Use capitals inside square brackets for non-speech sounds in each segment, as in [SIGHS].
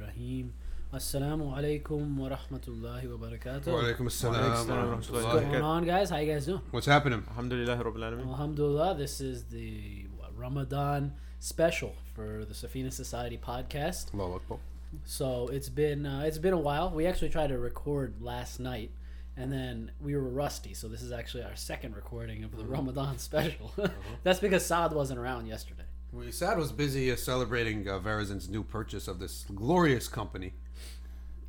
Rahim. Assalamu alaikum wa rahmatullahi wa barakatuh. Walaikum assalam. Walaikum wa assalam. What's going on, guys? How you guys doing? What's happening? Alhamdulillah Rabbil Alameen. Alhamdulillah, this is the Ramadan special for the Safina Society podcast. Allahu Akbar. So it's been uh, it's been a while. We actually tried to record last night, and then we were rusty. So this is actually our second recording of the Ramadan [LAUGHS] special. That's because Saad wasn't around yesterday. We Saad was busy uh, celebrating uh, Verizon's new purchase of this glorious company,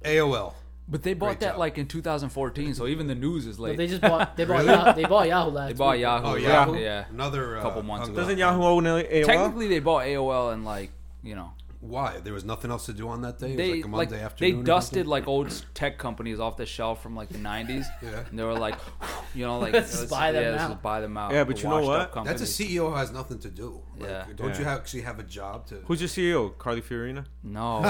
AOL. But they bought Great that job. like in 2014, so even the news is But late. they just bought they bought Yahoo, they bought Yahoo last They bought week. Yahoo. Oh, right? Yahoo. Yeah. Another uh, Couple months hung- ago. Doesn't Yahoo own AOL? Technically, they bought AOL and like you know Why? There was nothing else to do on that day. It was they like a Monday they afternoon. or dusted like old tech companies off the shelf from like the 90s. [LAUGHS] Yeah. And they were like, [LAUGHS] you know, like Let's [LAUGHS] just buy them yeah, let's out. buy them out. Yeah, but you know what? That's a. CEO who has nothing to do. Like, Yeah. Don't you Yeah. have, actually have a job to? Who's your CEO? Carly Fiorina? No.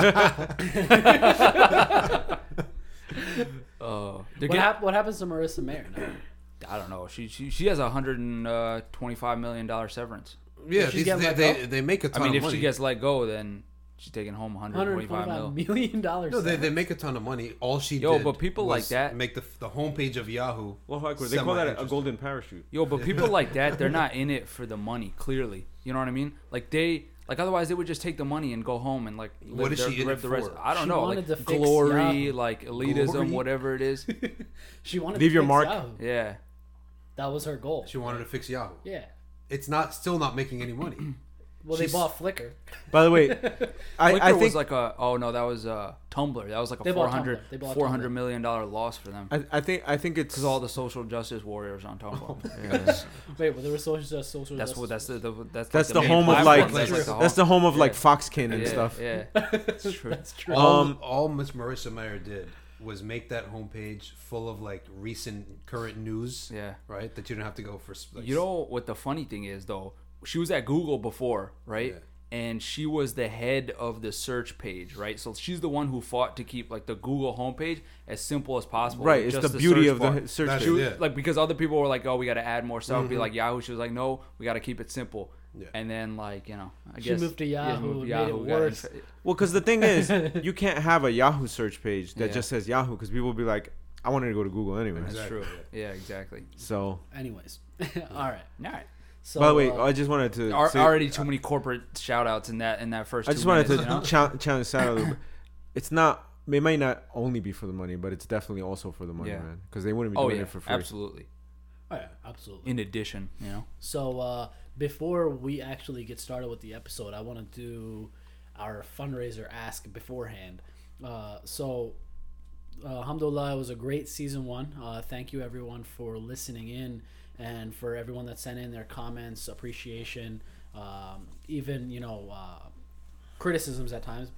Oh, they're What, getting- hap- what happens to Marissa Mayer? now? I don't know. She she, she has a hundred and uh, twenty-five million dollar severance. yeah, these, they, they, they make a I ton mean, if money. she gets let go, then she's taking home one hundred twenty-five mil. $125 million. no, they, they make a ton of money. All she Yo, did but people like that- make the the homepage of Yahoo. Well, they call that a Semi-interesting. golden parachute. Yo, but [LAUGHS] people like that, they're not in it for the money. Clearly, you know what I mean? Like they, like otherwise they would just take the money and go home and like live What is their, she in live it the rest. I don't She know, like to glory, Yahoo. like elitism, Glory? whatever it is. [LAUGHS] she wanted Leave to your fix mark. Yahoo. Yeah, That was her goal. She wanted to fix Yahoo. Yeah. It's not still not making any money. [CLEARS THROAT] Well, they bought Flickr. By the way, [LAUGHS] I, Flickr I think was like a. Oh no, that was uh, Tumblr. That was like They a bought 400, Tumblr. They bought 400 Tumblr. million dollar loss for them I, I think I think it's because all the social justice warriors on Tumblr. Oh Yeah. [LAUGHS] Wait, well, there was social justice. Social That's what. That's the. the that's that's like the main home of platform. like That's, like, the that's the home of like Yeah. Foxkin and yeah, stuff. Yeah, [LAUGHS] That's true. That's true. all, Um, all Miss Marissa Mayer did was make that homepage full of like recent current news, yeah. right? That you don't have to go for. Like, You know what the funny thing is though? She was at Google before, right? Yeah. And she was the head of the search page, right? So she's the one who fought to keep like the Google homepage as simple as possible. Right, with it's just the beauty of bar. the search That's page. it. Yeah. Like because other people were like, "Oh, we got to add more stuff." Be mm-hmm. like Yahoo. She was like, "No, we got to keep it simple." Yeah. And then like you know, I She guess moved to yeah, Yahoo moved to and made it worse. inf- Well, because the thing is, [LAUGHS] you can't have a Yahoo search page that Yeah. just says Yahoo because people will be like, I wanted to go to Google anyway. That's Exactly, true. Yeah, exactly. So, Anyways, [LAUGHS] all right. All right. So, by the way, uh, I just wanted to Ar- say, already too many corporate shout outs in that in that first. I two just wanted minutes, to you know? cha- [LAUGHS] challenge Sarah a little bit. It's not. It might not only be for the money, but it's definitely also for the money, Yeah. man. Because they wouldn't be Oh doing yeah, it for free. absolutely. Oh, yeah, absolutely. In addition, you know. So uh, before we actually get started with the episode, I want to do our fundraiser ask beforehand. Uh, so, uh, alhamdulillah, it was a great season one. Uh, thank you everyone for listening in and for everyone that sent in their comments, appreciation, um, even you know uh, criticisms at times,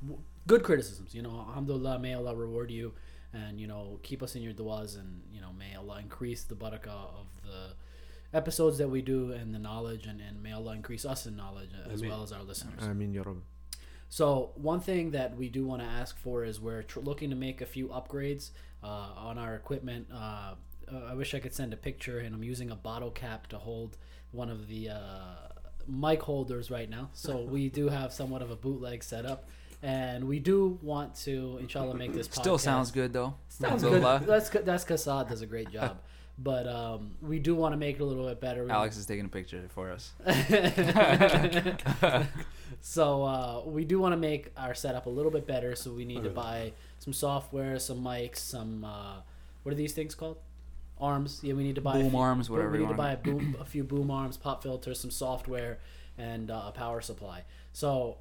good criticisms. You know, alhamdulillah, may Allah reward you, and you know keep us in your du'as, and you know may Allah increase the barakah of the episodes that we do and the knowledge, and, and may Allah increase us in knowledge as well as our listeners. I mean, Yoruba. So one thing that we do want to ask for is we're tr- looking to make a few upgrades uh, on our equipment. Uh, uh, I wish I could send a picture, and I'm using a bottle cap to hold one of the uh, mic holders right now. So [LAUGHS] we do have somewhat of a bootleg setup, and we do want to, inshallah, make this Still sounds good though. Sounds good. That's that's Kassad does a great job, [LAUGHS] but um, we do want to make it a little bit better. We Alex is taking a picture for us. [LAUGHS] so uh, we do want to make our setup a little bit better. So we need to buy some software, some mics, some uh, what are these things called? Arms. Yeah, we need to buy a Boom few- arms, whatever We you need to buy a [CLEARS THROAT] boom, a few boom arms, pop filters, some software, and uh, a power supply. So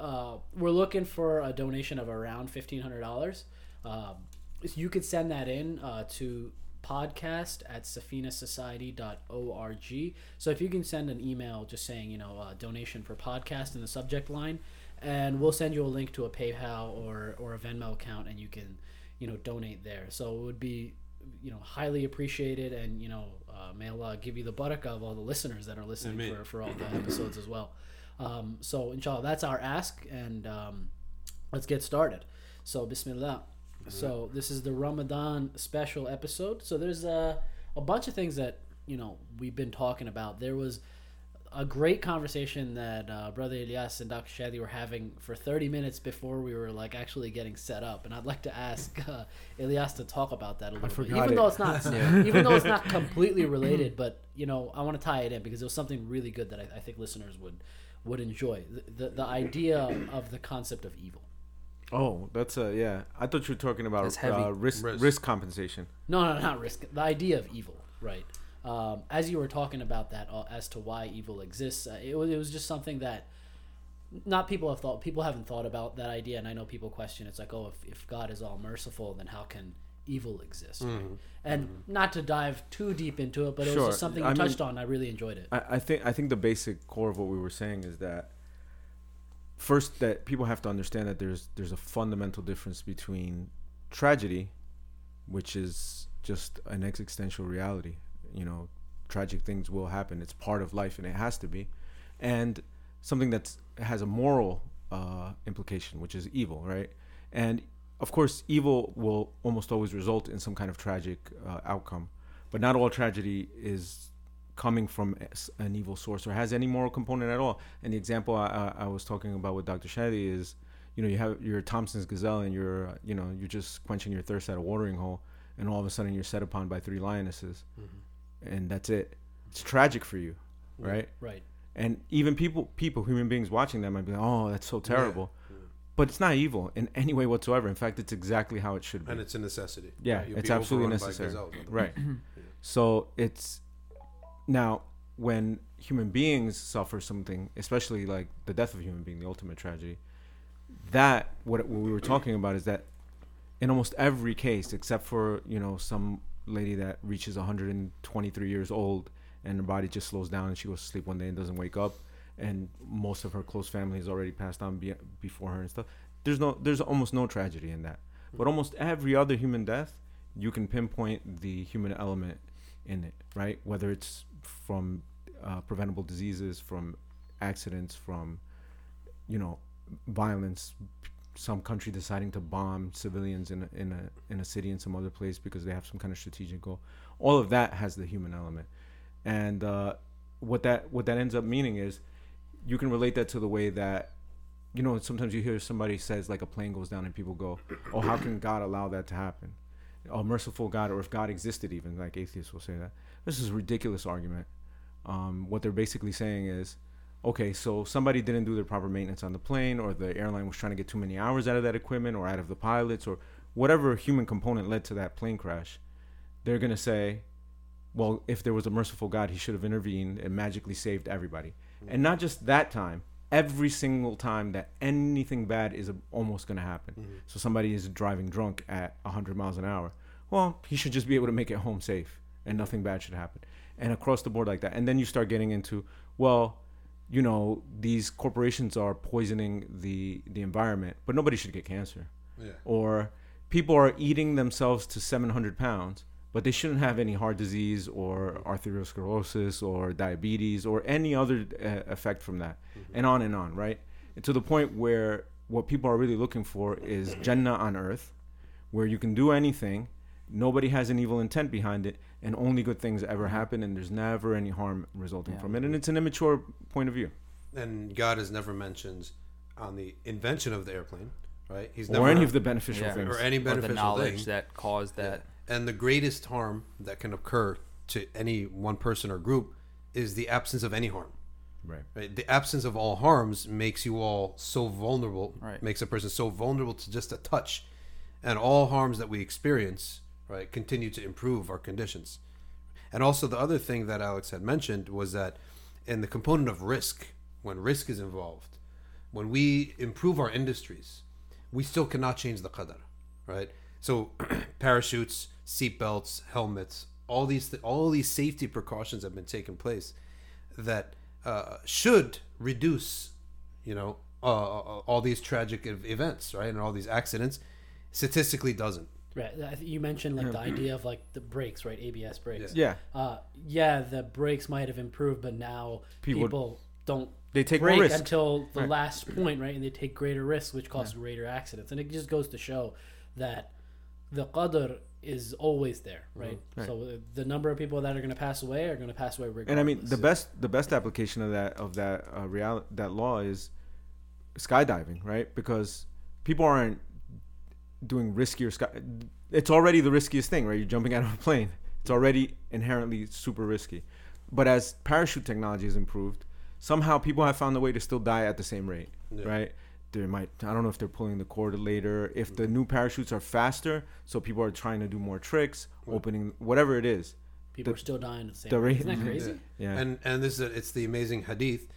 uh, we're looking for a donation of around fifteen hundred dollars. Um, you could send that in uh, to podcast at safinasociety.org. So if you can send an email just saying, you know, uh, donation for podcast in the subject line, and we'll send you a link to a PayPal or, or a Venmo account, and you can, you know, donate there. So it would be, you know, highly appreciated, and you know, uh, may Allah give you the barakah of all the listeners that are listening Ameen. for, for all the episodes as well. Um, so inshallah, that's our ask, and um, let's get started. So Bismillah. So this is the Ramadan special episode. So there's a a bunch of things that you know we've been talking about. There was a great conversation that uh, brother Elias and Dr. Shadi were having for 30 minutes before we were like actually getting set up, and I'd like to ask uh, Ilyas to talk about that a little bit, even it. though it's not, [LAUGHS] even though it's not [LAUGHS] completely related. But you know, I want to tie it in because it was something really good that I, I think listeners would would enjoy. The, the the idea of the concept of evil. Oh, that's a yeah. I thought you were talking about uh, risk Risk. risk compensation. No, no, not risk. The idea of evil, right? Um, as you were talking about that, uh, as to why evil exists, uh, it was it was just something that not people have thought. People haven't thought about that idea, and I know people question. It's like, oh, if, if God is all merciful, then how can evil exist? right? And not to dive too deep into it, but it was just something you I mean- touched on. I really enjoyed it. I, I think I think the basic core of what we were saying is that first that people have to understand that there's there's a fundamental difference between tragedy, which is just an existential reality. You know, tragic things will happen. It's part of life, and it has to be, and something that has a moral uh, implication, which is evil, right? And of course, evil will almost always result in some kind of tragic uh, outcome, but not all tragedy is coming from an evil source or has any moral component at all. And the example I, I, was talking about with Dr. Shadi is, you know, you have your Thompson's gazelle and you're, you know, you're just quenching your thirst at a watering hole, and all of a sudden you're set upon by three lionesses, and that's it. It's tragic for you, right? Right. And even people, people, human beings watching that might be like, "Oh, that's so terrible," but it's not evil in any way whatsoever. In fact, it's exactly how it should be. and it's a necessity. Yeah, right? It's absolutely necessary. gazelles, otherwise. Right. Mm-hmm. so it's now when human beings suffer something, especially like the death of a human being, the ultimate tragedy. That what, what we were talking about is that in almost every case, except for you know some lady that reaches 123 years old and her body just slows down and she goes to sleep one day and doesn't wake up, and most of her close family has already passed on be- before her and stuff. There's no, there's almost no tragedy in that. But almost every other human death, you can pinpoint the human element in it, right? Whether it's from uh, preventable diseases, from accidents, from you know violence, some country deciding to bomb civilians in a, in a in a city in some other place because they have some kind of strategic goal. All of that has the human element, and uh, what that what that ends up meaning is you can relate that to the way that you know sometimes you hear somebody says like a plane goes down and people go oh how can god allow that to happen? Oh merciful god or if god existed even like atheists will say that. This is a ridiculous argument. Um, what they're basically saying is okay so somebody didn't do their proper maintenance on the plane or the airline was trying to get too many hours out of that equipment or out of the pilots or whatever human component led to that plane crash they're going to say well if there was a merciful god he should have intervened and magically saved everybody. And not just that time every single time that anything bad is almost going to happen mm-hmm. so somebody is driving drunk at 100 miles an hour. Well he should just be able to make it home safe and nothing bad should happen. And across the board like that. And then you start getting into well you know these corporations are poisoning the the environment but nobody should get cancer. Yeah. or people are eating themselves to 700 pounds but they shouldn't have any heart disease or arteriosclerosis or diabetes or any other uh, effect from that. And on and on right? And to the point where what people are really looking for is jannah on earth where you can do anything. Nobody has an evil intent behind it and only good things ever mm-hmm. happen and there's never any harm resulting Yeah. from it and it's an immature point of view And God is never mentioned on the invention of the airplane, right? He's never or any of the beneficial Yeah. things or any or the beneficial knowledge thing. that caused that. And the greatest harm that can occur to any one person or group is the absence of any harm. right Right? The absence of all harms makes you all so vulnerable. Right. Makes a person so vulnerable to just a touch, and all harms that we experience, right, continue to improve our conditions. And also, the other thing that Alex had mentioned was that in the component of risk, when risk is involved, when we improve our industries, we still cannot change the qadar, right? So, [CLEARS THROAT] parachutes, seatbelts, helmets, all these th- all these safety precautions have been taken place that uh, should reduce, you know, uh, all these tragic events, right, and all these accidents. Statistically, doesn't. Right. I think You mentioned like the idea of like the brakes, right? ABS brakes. yeah Uh, yeah, the brakes might have improved, but now People- people, don't they take more brake risk until the Right. last point, right? And they take greater risks, which causes greater accidents. And it just goes to show that the qadr is always there, right? Right. So uh, the number of people that are going to pass away are going to pass away regardless. And I mean, the best the best application of that of that uh, real that law is skydiving, right? Because people aren't doing riskier sky. It's already the riskiest thing, right? You're jumping out of a plane. It's already inherently super risky. But as parachute technology has improved, somehow people have found a way to still die at the same rate, Yeah. right? There might I don't know if they're pulling the cord later, if the new parachutes are faster, so people are trying to do more tricks, opening whatever it is. people the- are still dying at the same the rate. rate- Isn't that crazy? Yeah. And and this is a, it's the amazing hadith,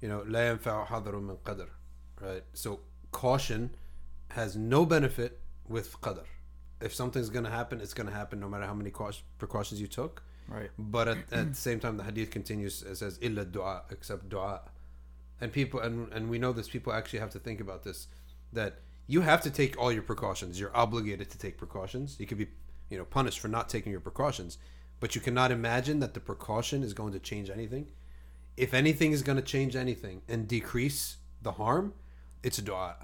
you know, لا ينفع حذر من قدر, right? So caution has no benefit with qadr. If something's gonna happen, it's gonna happen no matter how many precautions you took. Right. But at, at the same time, the hadith continues. It says illa du'a, except du'a. And people and and we know this. People actually have to think about this. That you have to take all your precautions. You're obligated to take precautions. You could be, you know, punished for not taking your precautions. But you cannot imagine that the precaution is going to change anything. If anything is going to change anything and decrease the harm, it's a du'a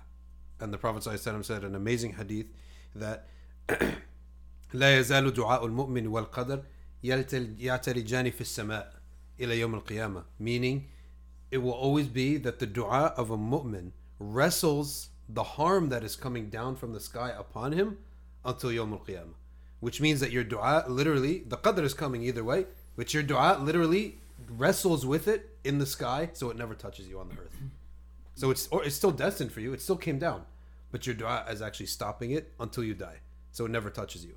And the Prophet ﷺ said an amazing hadith that [CLEARS THROAT] لا يزال دعاء المؤمن والقدر يلتل- يعتلجان في السماء إلى يوم القيامة meaning it will always be that the dua of a mu'min wrestles the harm that is coming down from the sky upon him until Yawm al-Qiyamah which means that your dua literally the qadr is coming either way but your dua literally wrestles with it in the sky so it never touches you on the earth so it's or it's still destined for you it still came down but your dua is actually stopping it until you die so it never touches you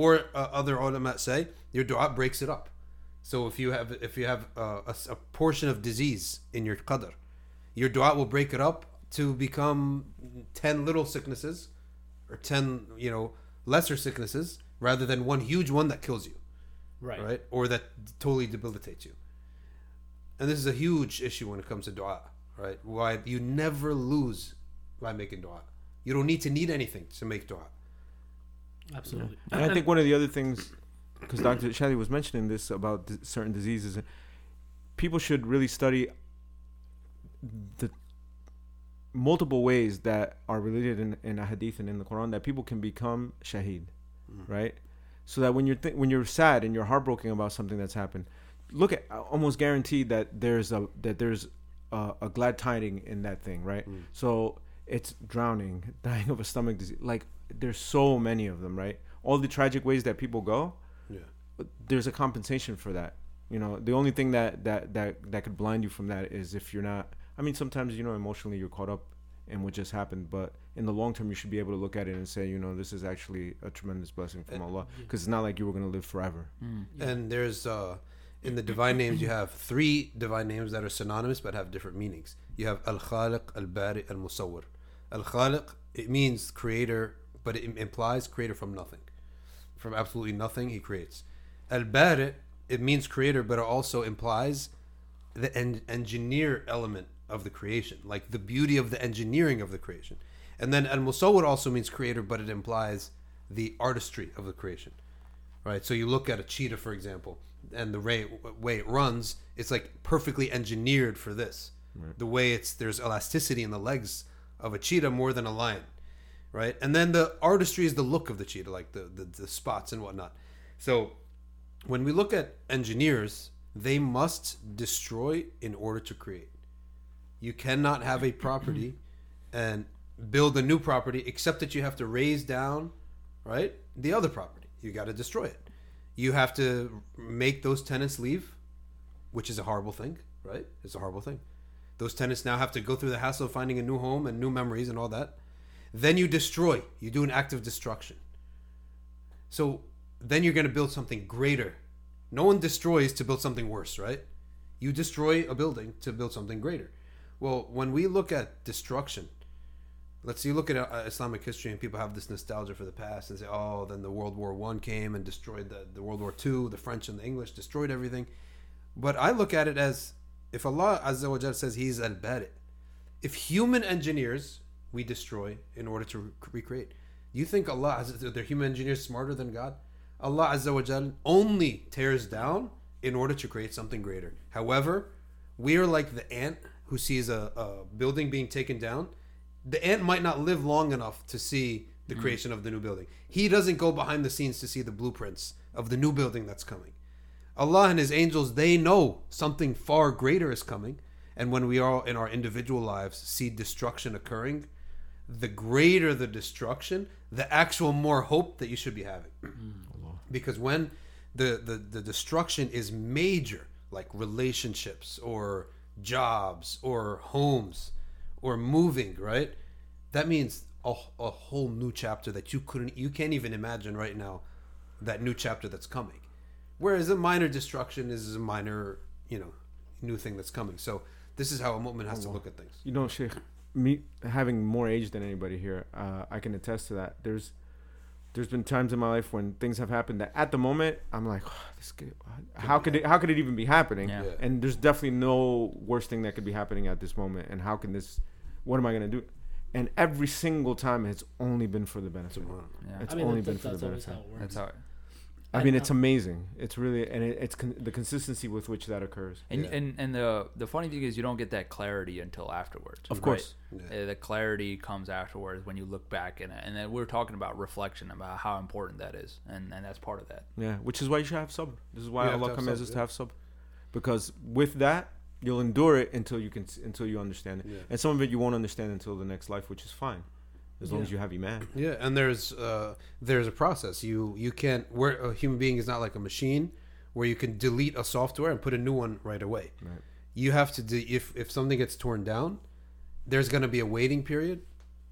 or uh, other ulama say your dua breaks it up so if you have if you have uh, a, a portion of disease in your qadr, your dua will break it up to become ten little sicknesses, or ten you know lesser sicknesses, rather than one huge one that kills you, Right. right? Or that totally debilitates you. And this is a huge issue when it comes to dua, right? Why you never lose by making dua. You don't need to need anything to make dua. Absolutely. And I think one of the other things, because Dr. Shadi was mentioning this about d- certain diseases, people should really study the multiple ways that are related in, in a hadith and in the Quran that people can become shaheed, mm. right? So that when you're th- when you're sad and you're heartbroken about something that's happened, look at uh, almost guaranteed that there's a that there's a, a glad tiding in that thing, right? Mm. So it's drowning, [LAUGHS] dying of a stomach disease. Like there's so many of them, right? All the tragic ways that people go, Yeah. there's a compensation for that. You know, the only thing that that that that could blind you from that is if you're not. I mean, sometimes you know emotionally you're caught up in what just happened, but in the long term, you should be able to look at it and say, you know, this is actually a tremendous blessing from eh, Allah, because it's not like you were gonna live forever. Mm. And there's uh in the divine names you have three divine names that are synonymous but have different meanings. You have Al Khaliq, Al Bari, Al Musawwir. Al Khaliq it means creator, but it implies creator from nothing. From absolutely nothing he creates. Al Bari it means creator but it also implies the en- engineer element of the creation, like the beauty of the engineering of the creation. And then Al Musawwir also means creator but it implies the artistry of the creation right? So you look at a cheetah, for example, and the way, way it runs, it's like perfectly engineered for this. The way it's there's elasticity in the legs of a cheetah more than a lion, right? And then the artistry is the look of the cheetah, like the the, the spots and whatnot. So when we look at engineers, they must destroy in order to create. You cannot have a property [CLEARS THROAT] and build a new property except that you have to raise down, right? The other property. You got to destroy it. You have to make those tenants leave, which is a horrible thing, right? It's a horrible thing. Those tenants now have to go through the hassle of finding a new home and new memories and all that. Then you destroy. You do an act of destruction. So then you're going to build something greater. No one destroys to build something worse, right? You destroy a building to build something greater. Well, when we look at destruction, let's see, look at uh, Islamic history and people have this nostalgia for the past and say, oh, then the World War One came and destroyed the, the World War Two, the French and the English destroyed everything. But I look at it as if Allah Azza wa Jal says He's Al Bari, if human engineers we destroy in order to re- recreate, you think Allah, their human engineers smarter than God? Allah Azza wa Jal only tears down in order to create something greater. However, we are like the ant who sees a, a building being taken down. The ant might not live long enough to see the mm. creation of the new building. He doesn't go behind the scenes to see the blueprints of the new building that's coming. Allah and His angels, they know something far greater is coming. And when we all in our individual lives see destruction occurring, the greater the destruction, the actual more hope that you should be having. Mm. because when the, the, the destruction is major, like relationships or jobs or homes or moving, right? That means a, a whole new chapter that you couldn't, you can't even imagine right now that new chapter that's coming. Whereas a minor destruction is a minor, you know, new thing that's coming. So this is how a mu'min has to look at things. You know, Sheikh, me having more age than anybody here, uh, I can attest to that. There's there's been times in my life when things have happened that at the moment I'm like, oh, this could, uh, how could it how could it even be happening? Yeah. Yeah. And there's definitely no worse thing that could be happening at this moment. And how can this? What am I gonna do? And every single time it's only been for the benefit. Yeah. It's I mean, only that- been for the that's always benefit. how it works. That's how. It, I I mean, know. it's amazing. It's really and it, it's con- the consistency with which that occurs. and Yeah. and and the the funny thing is, you don't get that clarity until afterwards. Of right? course. Yeah. Uh, the clarity comes afterwards when you look back and and then we're talking about reflection about how important that is, and and that's part of that. Yeah, which is why you should have sub. This is why You have to Allah have commands sabr, us to have sabr, because with that you'll endure it until you can until you understand it, Yeah. and some of it you won't understand until the next life, which is fine, as long Yeah. as you have your man. Yeah, and there's uh, there's a process. You you can't. Where a human being is not like a machine, where you can delete a software and put a new one right away. Right. You have to do if if something gets torn down, there's going to be a waiting period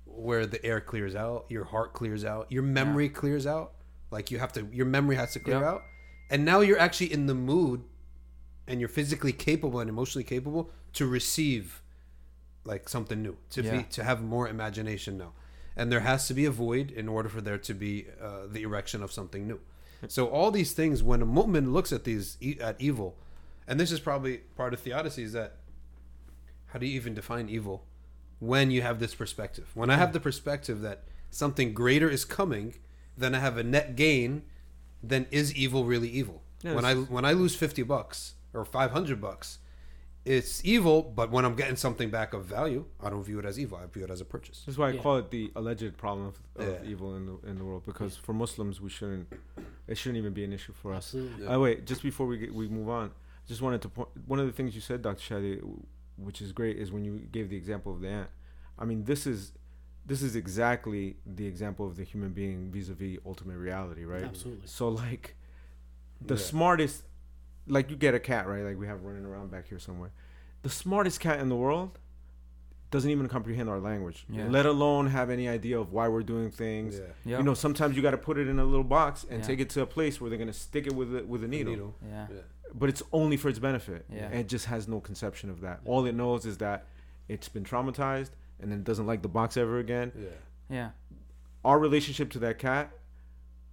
where the air clears out, your heart clears out, your memory clears out. Like you have to, your memory has to clear out, and now you're actually in the mood, and you're physically capable and emotionally capable to receive, like something new, to Yeah. be to have more imagination now, and there has to be a void in order for there to be uh, the erection of something new. So all these things, when a mu'min looks at these at evil, and this is probably part of theodicy, is that how do you even define evil when you have this perspective? When I have the perspective that something greater is coming, then I have a net gain. Then is evil really evil? Yeah, when I when I lose fifty bucks or five hundred bucks, it's evil. But when I'm getting something back of value, I don't view it as evil. I view it as a purchase. That's why I Yeah. call it the alleged problem of, of Yeah. evil in the in the world, because for Muslims we shouldn't, it shouldn't even be an issue for us. Absolutely. Yeah. Uh, wait, just before we get, we move on, just wanted to point one of the things you said, Dr. Shadi, which is great, is when you gave the example of the ant. I mean, this is this is exactly the example of the human being vis-a-vis ultimate reality, right? Absolutely. So like, the Yeah. smartest, like you get a cat, right? Like we have running around back here somewhere. The smartest cat in the world doesn't even comprehend our language, Yeah. let alone have any idea of why we're doing things. Yeah. Yeah. You know, sometimes you got to put it in a little box and Yeah. take it to a place where they're gonna stick it with a, with a needle. yeah. Yeah. But it's only for its benefit. Yeah. And it just has no conception of that. All it knows is that it's been traumatized and then doesn't like the box ever again. Yeah. Yeah. Our relationship to that cat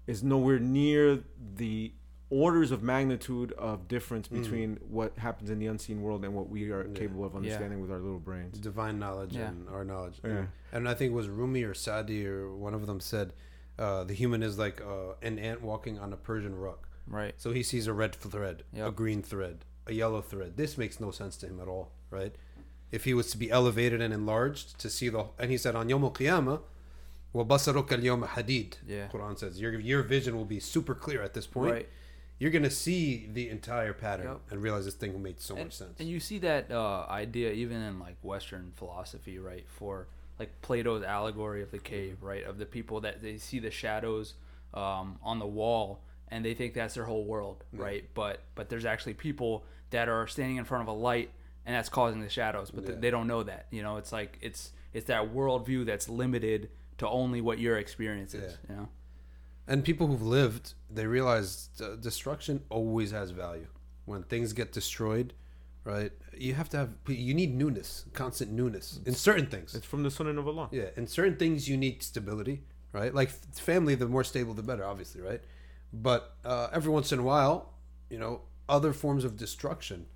is nowhere near the orders of magnitude of difference Mm. between what happens in the unseen world and what we are Yeah. capable of Yeah. understanding with our little brains. divine knowledge Yeah. and our knowledge. Yeah. And I think it was Rumi or Sadi or one of them said, uh, the human is like uh, an ant walking on a Persian rug. Right. So he sees a red thread, a Yep. green thread, a yellow thread. This makes no sense to him at all, right? If he was to be elevated and enlarged to see the, and he said on Yom Al-Qiyamah, وَبَصَرُكَ الْيَوْمَ حَدِيد. Yeah. Quran says your your vision will be super clear at this point. Right. You're gonna see the entire pattern Yep. and realize this thing made so and, much sense. And you see that uh, idea even in like Western philosophy, right? For like Plato's allegory of the cave, right? Of the people that they see the shadows um, on the wall and they think that's their whole world, right? But but there's actually people that are standing in front of a light and that's causing the shadows, but th- they don't know that. You know, it's like it's it's that worldview that's limited to only what your experience is. You know. And people who've lived, they realize uh, destruction always has value. When things get destroyed, right? You have to have, you need newness, constant newness in certain things. It's from the Sunnah of Allah. Yeah, in certain things you need stability, right? Like family, the more stable, the better, obviously, right? But uh, every once in a while, you know, other forms of destruction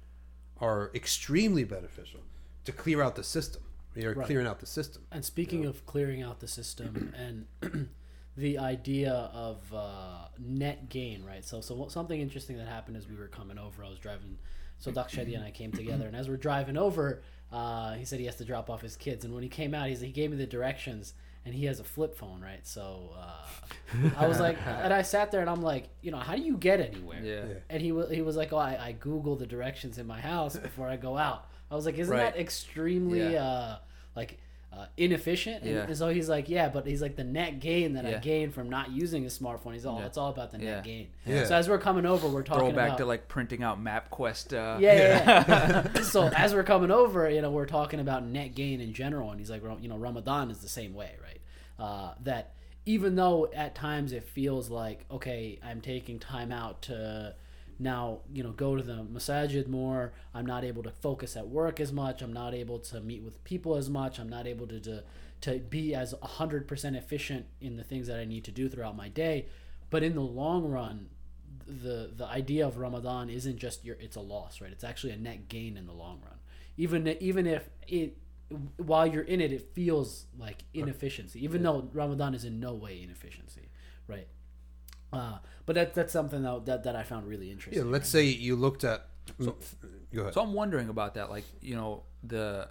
are extremely beneficial to clear out the system. You're Right. clearing out the system. And speaking of clearing out the system and [CLEARS THROAT] the idea of uh, net gain, right? So, so something interesting that happened as we were coming over, I was driving. So Dr. Shadi and I came together, and as we're driving over, uh, he said he has to drop off his kids. And when he came out, he's, he gave me the directions, and he has a flip phone, right? So uh, I was like, [LAUGHS] and I sat there and I'm like, you know, how do you get anywhere? Yeah. Yeah. And he was he was like, oh, I, I Google the directions in my house before I go out. I was like, isn't Right. that extremely Yeah. uh, like uh, inefficient? And, Yeah. and so he's like, yeah, but he's like the net gain that I Yeah. gain from not using a smartphone. He's all Yeah. it's all about the net Yeah. gain. Yeah. So as we're coming over, we're talking Throw back about to like printing out MapQuest. Uh, yeah, yeah. yeah. [LAUGHS] [LAUGHS] so as we're coming over, you know, we're talking about net gain in general, and he's like, you know, Ramadan is the same way, right? Uh, that even though at times it feels like, okay, I'm taking time out to now, you know, go to the masajid more. I'm not able to focus at work as much. I'm not able to meet with people as much. I'm not able to to, to be as 100% efficient in the things that I need to do throughout my day. But in the long run, the the idea of Ramadan isn't just your it's a loss, right? It's actually a net gain in the long run. Even even if it while you're in it, it feels like inefficiency, even though Ramadan is in no way inefficiency, right? Uh, but that that's something that, that that I found really interesting. Yeah, interesting. let's say you looked at. go ahead. So I'm wondering about that. Like, you know, the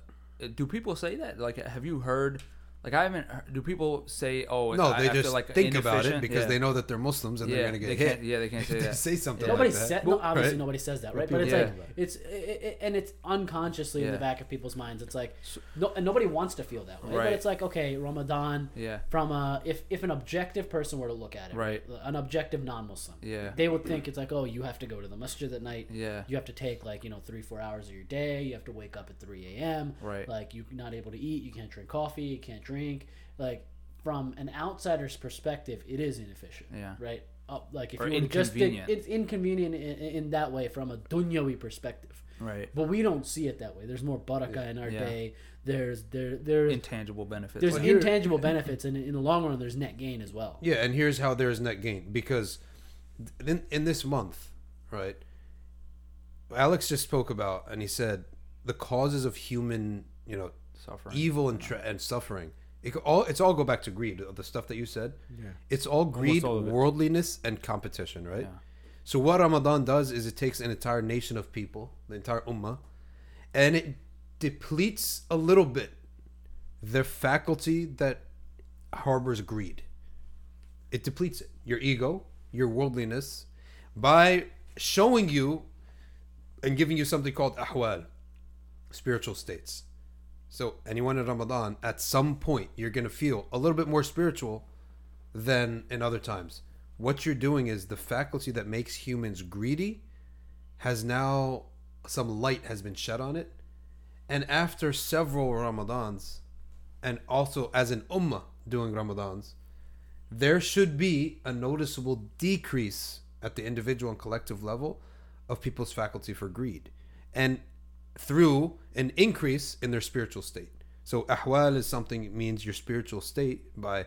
do people say that? Like, have you heard? Like, I haven't. heard- Do people say, "Oh, no, I, they I just feel like think about it because Yeah. they know that they're Muslims and yeah, they're going to they get hit. can't. Yeah, they can't [LAUGHS] say they that. say something Nobody like that. said no. Obviously, right? nobody says that, right? But it's people like it's it, it, and it's unconsciously in the back of people's minds. It's like no, and nobody wants to feel that way. But it's like okay, Ramadan. Yeah. From a if if an objective person were to look at it, Right. An objective non-Muslim. Yeah. They would think it's like oh, you have to go to the masjid at night. Yeah. You have to take like you know three four hours of your day. You have to wake up at three a.m. Right. Like you're not able to eat. You can't drink coffee. You can't drink. Like from an outsider's perspective, it is inefficient. Yeah. Right. Uh, like if Or you were just think it's inconvenient in, in that way from a dunyawi perspective. Right. But we don't see it that way. There's more baraka in our Yeah. day. There's there there's Intangible benefits. there's like- here- intangible benefits, and in the long run, there's net gain as well. Yeah, and here's how there's net gain because in, in this month, right? Alex just spoke about, and he said the causes of human, you know, suffering. evil and tra- and suffering. It all it's all go back to greed. The stuff that you said, Yeah. it's all greed, all worldliness, and competition, right? Yeah. So what Ramadan does is it takes an entire nation of people, the entire ummah, and it depletes a little bit their faculty that harbors greed. It depletes it, your ego, your worldliness, by showing you and giving you something called ahwal, spiritual states. So anyone in Ramadan, at some point, you're going to feel a little bit more spiritual than in other times. What you're doing is the faculty that makes humans greedy has now some light has been shed on it. And after several Ramadans, and also as an ummah doing Ramadans, there should be a noticeable decrease at the individual and collective level of people's faculty for greed. And through an increase in their spiritual state. So ahwal is something it means your spiritual state by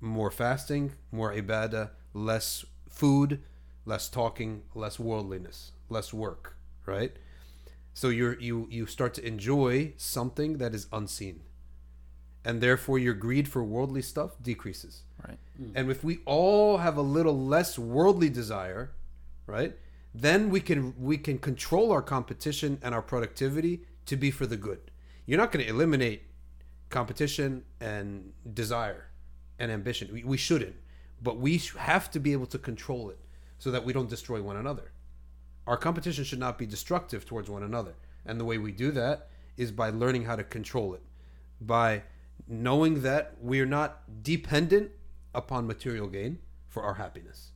more fasting, more ibadah, less food, less talking, less worldliness, less work, right? So you're you you start to enjoy something that is unseen. And therefore your greed for worldly stuff decreases. Right. Hmm. And if we all have a little less worldly desire, right? Then we can we can control our competition and our productivity to be for the good. You're not going to eliminate competition and desire and ambition. We, we shouldn't, but we have to be able to control it so that we don't destroy one another. Our competition should not be destructive towards one another, and the way we do that is by learning how to control it, by knowing that we're not dependent upon material gain for our happiness.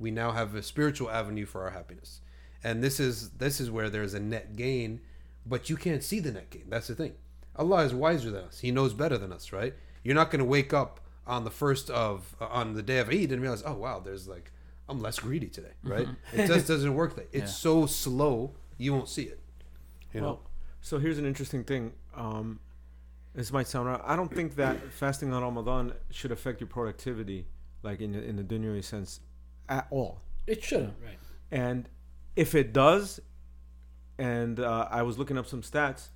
We now have a spiritual avenue for our happiness. And this is this is where there's a net gain, but you can't see the net gain. That's the thing. Allah is wiser than us. He knows better than us, right? You're not going to wake up on the first of uh, on the day of Eid and realize, "Oh wow, there's like I'm less greedy today," right? It just [LAUGHS] doesn't work that. It's Yeah. so slow, you won't see it. You know. Well, so here's an interesting thing. Um, this might sound wrong. I don't think that fasting on Ramadan should affect your productivity, like in the, in the dunya sense, at all. It shouldn't, right? And if it does, and uh, I was looking up some stats,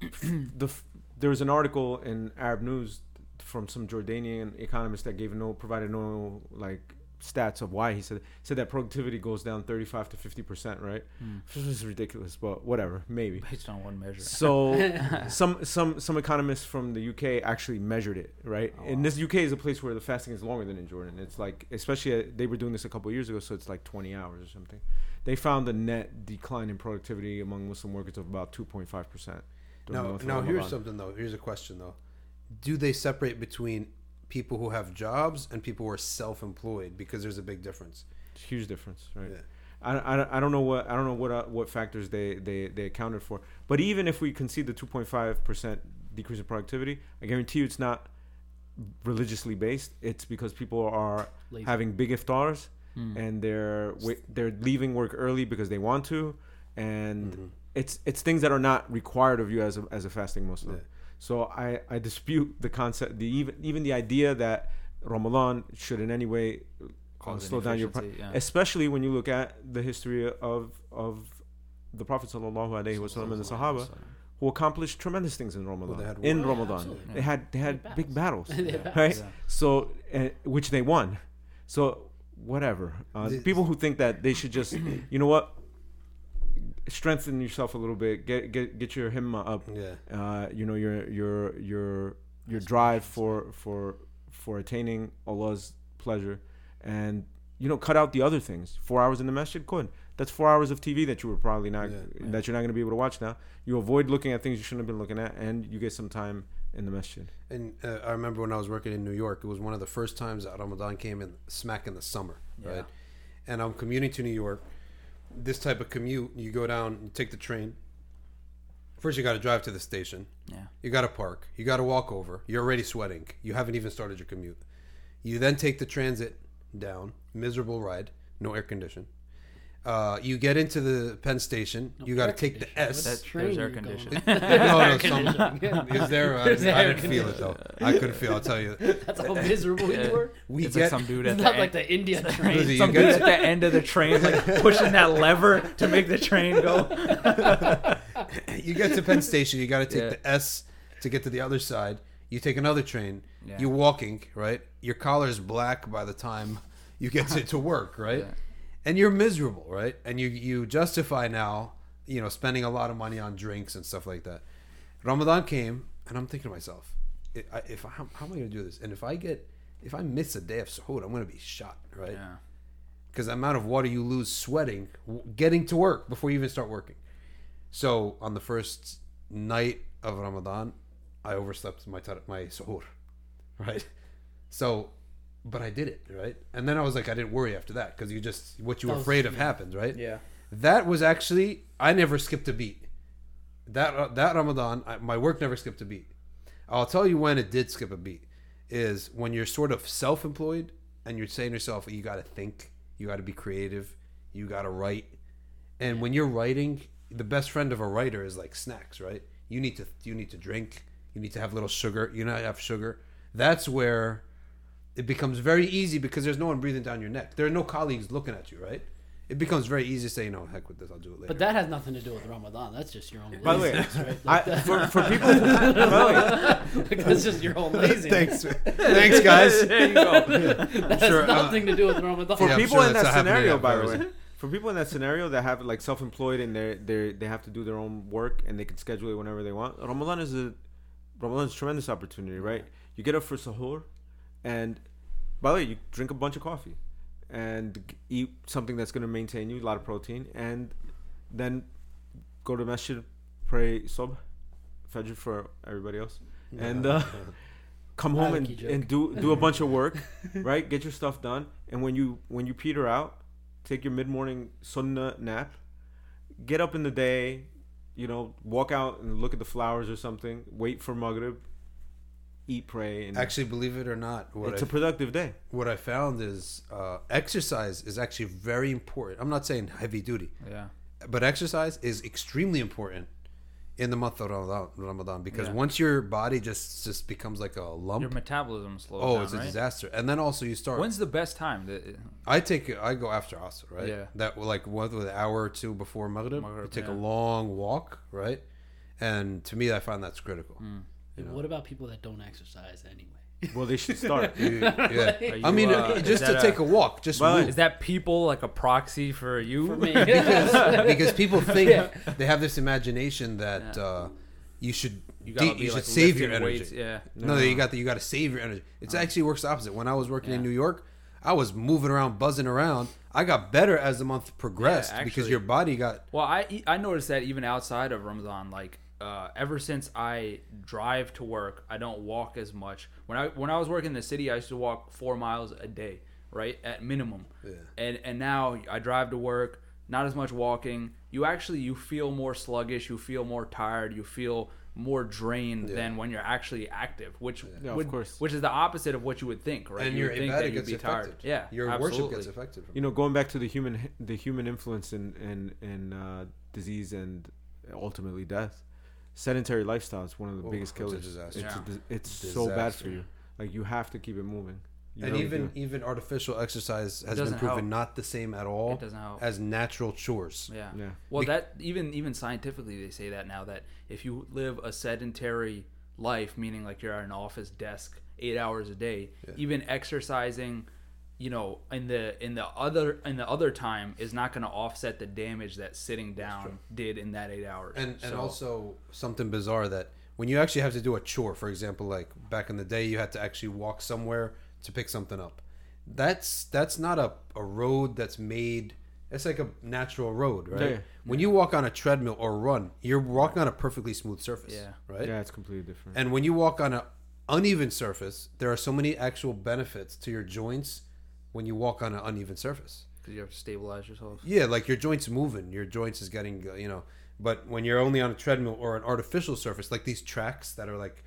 [CLEARS THROAT] the there was an article in Arab News from some Jordanian economist that gave no provided no like stats of why he said said that productivity goes down 35 to 50 percent, right? Hmm. [LAUGHS] Which is ridiculous, but whatever, maybe. Based on one measure. So [LAUGHS] some some some economists from the UK actually measured it, right? Oh, And this UK is a place where the fasting is longer than in Jordan. It's like especially uh, they were doing this a couple of years ago, so it's like 20 hours or something. They found a net decline in productivity among Muslim workers of about 2.5 percent. Now, now here's something though. Here's a question though. Do they separate between people who have jobs and people who are self-employed? Because there's a big difference. huge difference, right? Yeah. I, I, I don't know what I don't know what uh, what factors they, they, they accounted for. But even if we concede the 2.5 percent decrease in productivity, I guarantee you it's not religiously based. It's because people are Lazy. having big iftars Hmm. and they're they're leaving work early because they want to, and Mhm. it's it's things that are not required of you as a, as a fasting Muslim. Yeah. So I, I dispute the concept, the even even the idea that Ramadan should in any way uh, Cause slow down your pro- yeah. especially when you look at the history of of the Prophet sallallahu alaihi wasallam and the Sahaba who accomplished tremendous things in Ramadan. they had in war. Ramadan, absolutely. they had they had had big battles, They [LAUGHS] had right? Yeah. So uh, which they won. So whatever. Uh, The- people who think that they should just, you know what, strengthen yourself a little bit, get get get your himma up. Yeah. Uh, you know your your your your drive for for for attaining Allah's pleasure, and you know cut out the other things. Four hours in the masjid, good. That's four hours of TV that you were probably not Yeah, yeah. that you're not going to be able to watch now. You avoid looking at things you shouldn't have been looking at, and you get some time in the masjid. And uh, I remember when I was working in New York, it was one of the first times that Ramadan came in smack in the summer, right? And I'm commuting to New York. This type of commute, you go down, you take the train. First, you got to drive to the station. Yeah. You got to park. You got to walk over. You're already sweating. You haven't even started your commute. You then take the transit down. Miserable ride. No air condition. Uh, you get into the Penn Station. you got to take the. S. That- train there's air conditioning. [LAUGHS] no, no, some, is there? I, I didn't feel it though. I couldn't feel. I'll tell you. That's how miserable Yeah. you were. We it's get like some dude It's at the not end, like the India [LAUGHS] train. Lizzie, some dude at the end of the train, like [LAUGHS] pushing that lever to make the train go. you get to Penn Station. You got to take Yeah. the S to get to the other side. You take another train. Yeah. You're walking, right? Your collar is black by the time you get to, to work, right? Yeah. And you're miserable, right? And you you justify now, you know, spending a lot of money on drinks and stuff like that. Ramadan came, and I'm thinking to myself, if, I, if I, how, how am I going to do this? And if I get, if I miss a day of suhoor, I'm going to be shot, right? Yeah. because the amount of water you lose sweating getting to work before you even start working. So on the first night of Ramadan, I overslept my my suhoor, [LAUGHS] right? So, but I did it right, and then I was like, I didn't worry after that because you just what you were afraid of happens, right? Yeah. That was actually I never skipped a beat. That uh, that Ramadan, I, my work never skipped a beat. I'll tell you when it did skip a beat is when you're sort of self-employed and you're saying to yourself, you got to think, you got to be creative, you got to write, and when you're writing, the best friend of a writer is like snacks, right? You need to you need to drink, you need to have little sugar, you not have sugar. That's where it becomes very easy because there's no one breathing down your neck. There are no colleagues looking at you, right? It becomes very easy to say, "No, heck with this. I'll do it later." But that has nothing to do with Ramadan. That's just your own [LAUGHS] By the way, laziness, [LAUGHS] right? Like that- for, for people, by the way, That's just your own laziness. thanks, [LAUGHS] thanks, guys. there you go. That sure, has uh, nothing to do with Ramadan. for Yeah, people sure in that scenario, by the way, for people in that scenario that have like self-employed and they they they have to do their own work and they can schedule it whenever they want. Ramadan is a Ramadan is a tremendous opportunity, right? You get up for sahur, and by the way, you drink a bunch of coffee and eat something that's going to maintain you a lot of protein, and then go to masjid, pray subh, fajr for everybody else, and uh, [LAUGHS] come home and, and do do a bunch of work, [LAUGHS] right? Get your stuff done, and when you when you peter out, take your mid morning sunnah nap, get up in the day, you know, walk out and look at the flowers or something, wait for maghrib, eat, pray, and Actually, believe it or not, what it's I, a productive day. what I found is uh, exercise is actually very important. I'm not saying heavy duty, Yeah. but exercise is extremely important in the month of Ramadan, Ramadan because Yeah. once your body just just becomes like a lump, Your metabolism slows oh, down, it's a right? disaster. And then also you start. When's the best time? The- I take it- I go after Asr, right? Yeah. That like one an hour or two before Maghrib, Maghrib, you take a long walk, right? And to me, I find that's critical. Mm. You know? What about people that don't exercise anyway? [LAUGHS] Well, they should start. [LAUGHS] Yeah. Are I mean, uh, just to that take a- a walk, just Well, move. Is that people like a proxy for you? For me. [LAUGHS] because, because people think Yeah. they have this imagination that Yeah. uh, you should You de- you should like save your energy. weights, Yeah. No, you got the, you got to save your energy. It actually works the opposite. When I was working in New York, I was moving around, buzzing around. I got better as the month progressed because actually. your body got Well, I I noticed that even outside of Ramadan, like uh, ever since I drive to work, I don't walk as much. When I when I was working in the city, I used to walk four miles a day, right at minimum. Yeah. And and now I drive to work, not as much walking. You actually you feel more sluggish, you feel more tired, you feel more drained Yeah. than when you're actually active, which Yeah, of would- course. which is the opposite of what you would think, right? and you your would think that you'd gets be tired. affected. Yeah, your absolutely. worship gets affected. From you know, going back to the human the human influence in in in uh, disease and ultimately death, sedentary lifestyle is one of the Oh, biggest it's a killers. disaster. It's, Yeah. dis- it's so bad for you. Like you have to keep it moving. You and even do. even artificial exercise has been proven help. not the same at all It doesn't help. as natural chores. Yeah. Yeah. Well, Bec- that even even scientifically they say that now that if you live a sedentary life, meaning like you're at an office desk eight hours a day, even exercising, you know, in the in the other in the other time is not going to offset the damage that sitting down did in that eight hours. And and also something bizarre that when you actually have to do a chore, for example, like back in the day, you had to actually walk somewhere to pick something up. That's that's not a, a road that's made. It's like a natural road, right? Yeah, yeah. When you walk on a treadmill or run, you're walking on a perfectly smooth surface, Yeah. right? yeah, it's completely different. And when you walk on an uneven surface, there are so many actual benefits to your joints when you walk on an uneven surface. 'cause you have to stabilize yourself. Yeah, like your joints moving, your joints is getting, uh, you know. But when you're only on a treadmill or an artificial surface, like these tracks that are like,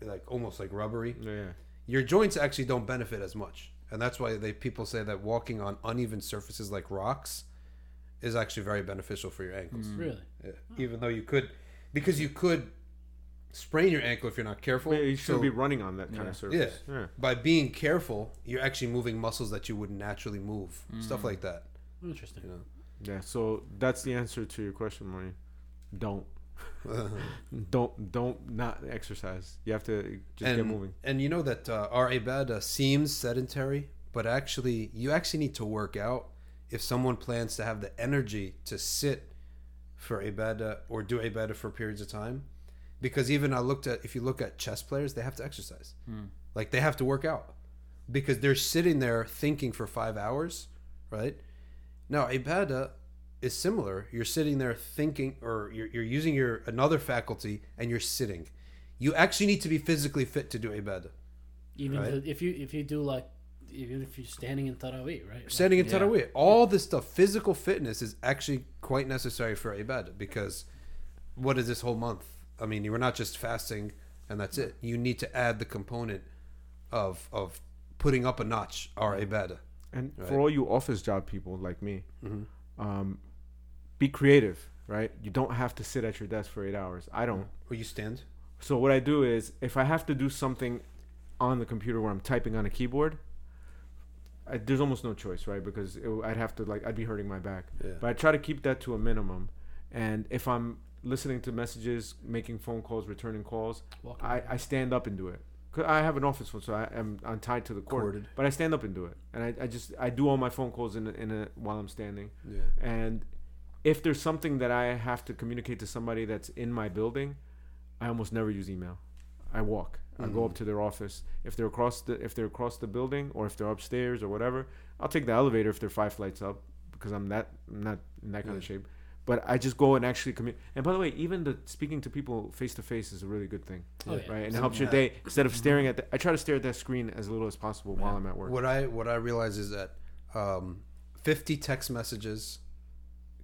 like almost like rubbery, yeah, yeah. your joints actually don't benefit as much, and that's why they people say that walking on uneven surfaces like rocks is actually very beneficial for your ankles. Really? Yeah. Even though you could, because you could sprain your ankle if you're not careful. Well, you shouldn't So- be running on that kind Yeah. of surface. Yeah. by being careful, you're actually moving muscles that you would naturally move, stuff mm. like that. Interesting. You Yeah, so that's the answer to your question, Maureen. Don't, [LAUGHS] don't, don't not exercise. You have to just and get moving. and you know that uh, our ibadah uh, seems sedentary, but actually, you actually need to work out if someone plans to have the energy to sit for ibadah uh, or do ibadah for periods of time. Because even I looked at if you look at chess players, they have to exercise, hmm. like they have to work out because they're sitting there thinking for five hours, right? Now ibadah is similar. You're sitting there thinking, or you're, you're using your another faculty, and you're sitting. You actually need to be physically fit to do ibadah. Even Right. if, if you if you do like even if you're standing in tarawih, right? Like, Standing in Yeah. all this stuff, physical fitness is actually quite necessary for ibadah because what is this whole month? I mean, you were not just fasting and that's it. You need to add the component of of putting up a notch our ibadah. And Right. for all you office job people like me, Mhm. um, be creative, right? You don't have to sit at your desk for eight hours. I don't. Or you stand. So what I do is, if I have to do something on the computer where I'm typing on a keyboard, I, there's almost no choice, right? Because it, I'd have to like I'd be hurting my back. Yeah. But I try to keep that to a minimum. And if I'm listening to messages, making phone calls, returning calls, walk I, I stand up and do it. Cause I have an office phone, so I am I'm tied to the cord. Corded. But I stand up and do it, and I, I just I do all my phone calls in a, in a while I'm standing. Yeah. And if there's something that I have to communicate to somebody that's in my building, I almost never use email. I walk. I go up mm. to their office. If they're across the if they're across the building or if they're upstairs or whatever, I'll take the elevator if they're five flights up because I'm that I'm not in that kind of shape. But I just go and actually communicate. And by the way, even the speaking to people face to face is a really good thing, Oh, yeah. right? And it So- helps your day instead of staring at. The, I try to stare at that screen as little as possible while I'm at work. What I what I realize is that um, 50 text messages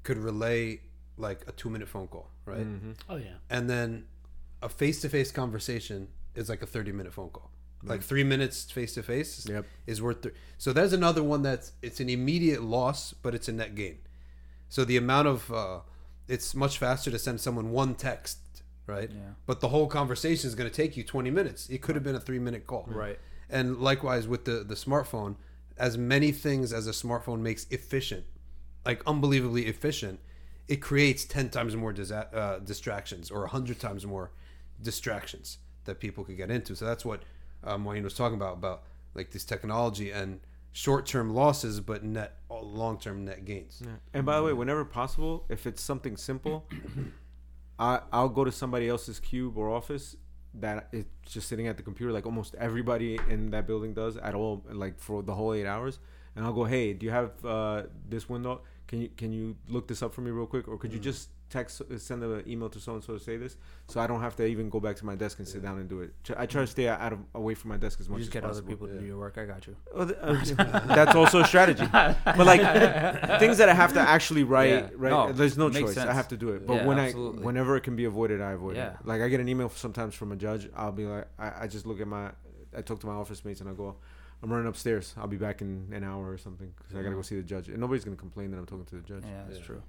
could relay like a two minute phone call, right? hmm Oh yeah. And then a face to face conversation is like a 30 minute phone call. Like three minutes face to face is worth. Th- so there's another one that's it's an immediate loss, but it's a net gain. So the amount of uh, it's much faster to send someone one text, right? Yeah. But the whole conversation is going to take you 20 minutes. It could have been a three minute call. Right. And likewise with the the smartphone, as many things as a smartphone makes efficient, like unbelievably efficient, it creates ten times more disa- uh, distractions or hundred times more distractions that people could get into. So that's what um, Wayne was talking about about like this technology and short-term losses, but net long-term net gains. Yeah. And by the way, whenever possible, if it's something simple, I I'll go to somebody else's cube or office that is just sitting at the computer, like almost everybody in that building does at all, like for the whole eight hours. And I'll go, hey, do you have uh, this window? Can you can you look this up for me real quick, or could you just text uh, send an email to so and so to say this, so I don't have to even go back to my desk and sit down and do it. I try to mm. stay out of away from my desk as You much just as get other possible. people to do your work. I got you. Oh, th- uh, [LAUGHS] that's also a strategy. But like [LAUGHS] things that I have to actually write, Yeah. right? No, uh, there's no makes choice. I have to do it. But Yeah, when absolutely. I, whenever it can be avoided, I avoid Yeah. it. Like I get an email sometimes from a judge. I'll be like, I, I just look at my, I talk to my office mates and I go, I'm running upstairs. I'll be back in an hour or something because I gotta mm. go see the judge. And nobody's gonna complain that I'm talking to the judge. Yeah, that's Yeah. true.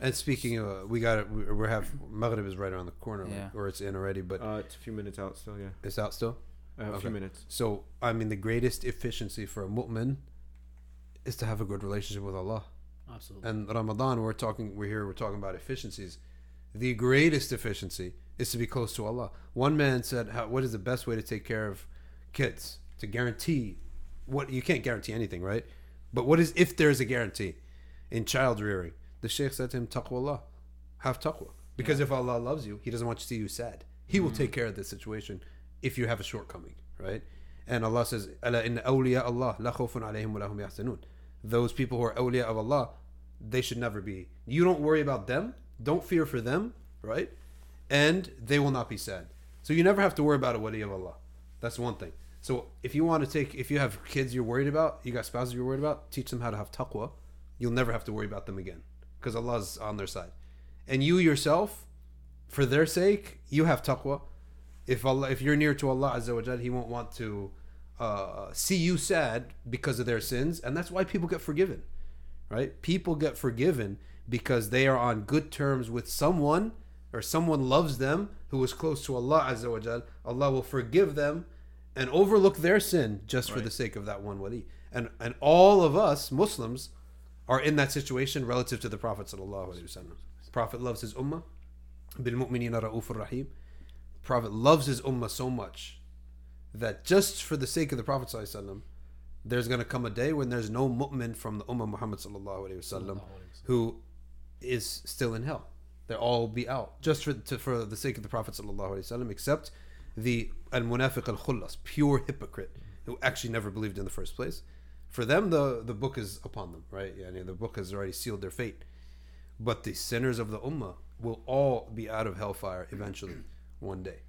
And speaking of, uh, we got it. We we have Maghrib is right around the corner, like, Yeah. or it's in already, but Uh, it's a few minutes out still. Yeah, it's out still. uh, a Okay. few minutes. So I mean, the greatest efficiency for a mu'min is to have a good relationship with Allah. Absolutely. And Ramadan, we're talking, we're here, we're talking about efficiencies. The greatest efficiency is to be close to Allah. One man said, how, "What is the best way to take care of kids? To guarantee what you can't guarantee anything, right? But what is if there's a guarantee in child rearing? The Sheikh said to him, "Taqwa Allah, have taqwa, because if Allah loves you, He doesn't want to see you sad. He will take care of this situation if you have a shortcoming, right? And Allah says, "Ala inna awliya Allah la khawfun alayhim wa lahum yahzanun." Those people who are awliya of Allah, they should never be. You don't worry about them. Don't fear for them, right? And they will not be sad. So you never have to worry about a wali of Allah. That's one thing. So if you want to take, if you have kids you're worried about, you got spouses you're worried about, teach them how to have taqwa. You'll never have to worry about them again because Allah's on their side. And you yourself, for their sake, you have taqwa. If Allah, if you're near to Allah Azza wa Jal, He won't want to uh, see you sad because of their sins, and that's why people get forgiven, right? People get forgiven because they are on good terms with someone, or someone loves them who is close to Allah Azza wa Jal. Allah will forgive them and overlook their sin just for the sake of that one wali. And and all of us Muslims are in that situation relative to the Prophet Prophet loves his ummah. Bil rahim. Prophet loves his ummah so much that just for the sake of the Prophet there's going to come a day when there's no mu'min from the ummah Muhammad who is still in hell. They'll all be out just for to, for the sake of the Prophet except the al munafiq al khullas, pure hypocrite who actually never believed in the first place for them, the the book is upon them, right? Yeah, the book has already sealed their fate. But the sinners of the ummah will all be out of hellfire eventually, [CLEARS THROAT] one day.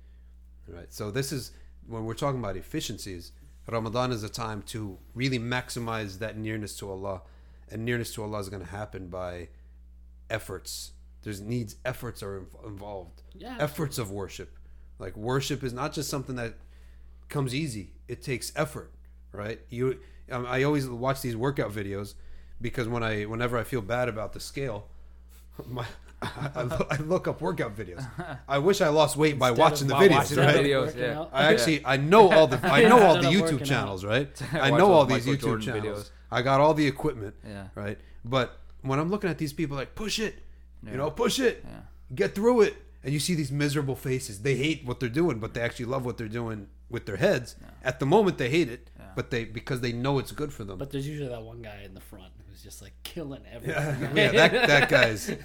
Right. So this is when we're talking about efficiencies. Ramadan is a time to really maximize that nearness to Allah, and nearness to Allah is going to happen by efforts. There's needs efforts are involved. Yeah, Efforts of worship. Like worship is not just something that comes easy. It takes effort, right? You um, I always watch these workout videos because when I whenever I feel bad about the scale, [LAUGHS] my I, I, look, up workout videos. I wish I lost weight by Instead watching the videos, watching the right? videos, yeah. I actually I know all the I know [LAUGHS] all the YouTube channels, out. right? [LAUGHS] I know all these Michael YouTube Jordan channels. videos. I got all the equipment, Yeah. right? But when I'm looking at these people, like push it, Yeah. you know, push it, Yeah. get through it, and you see these miserable faces. They hate what they're doing, but they actually love what they're doing with their heads. At the moment, they hate it, Yeah. But they because they know it's good for them. But there's usually that one guy in the front who's just like killing [LAUGHS] yeah, everything. yeah, that that guy's, [LAUGHS] That's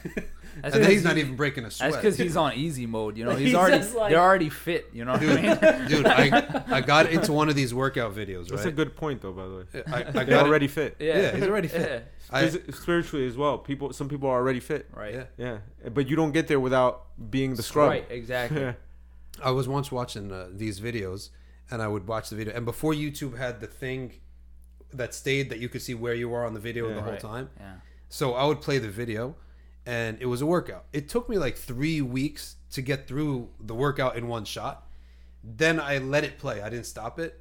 and then he's 'cause not even breaking a sweat. That's because he's on easy mode. You know, [LAUGHS] he's, He's already like- they're already fit. You know what I dude, mean? dude, I, I got into one of these workout videos, That's a good point, though. By the way, I, I they're got already fit. Yeah, he's already fit. I, spiritually as well. People, some people are already fit. Right. yeah. Yeah, but you don't get there without being the scrub. Right. Exactly. I was once watching uh, these videos, and I would watch the video. And before YouTube had the thing that stayed that you could see where you are on the video Yeah. the whole Right. time, Yeah. so I would play the video, and it was a workout. It took me like three weeks to get through the workout in one shot. Then I let it play. I didn't stop it.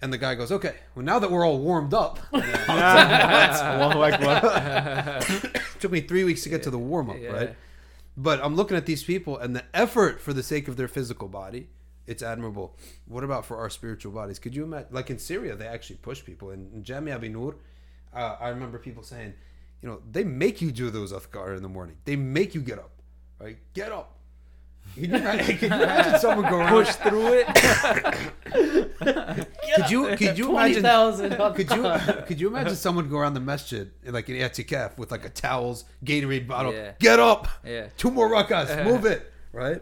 And the guy goes, "Okay, well now that we're all warmed up, Allahu Akbar. it took me three weeks to get to the warm up, Yeah. right? But I'm looking at these people and the effort for the sake of their physical body, it's admirable. What about for our spiritual bodies? Could you imagine? Like in Syria, they actually push people. In, in Jamia bin Nur, uh, I remember people saying, you know, they make you do those athkar in the morning. They make you get up, right? Get up. Can you, ima- can you imagine someone go around? Push through it. [LAUGHS] Could you could you Twenty imagine? Could you could you imagine someone go around the masjid like an etikaf with like a towels, Gatorade bottle? Yeah. Get up, Yeah. two more rakas, [LAUGHS] move it, right?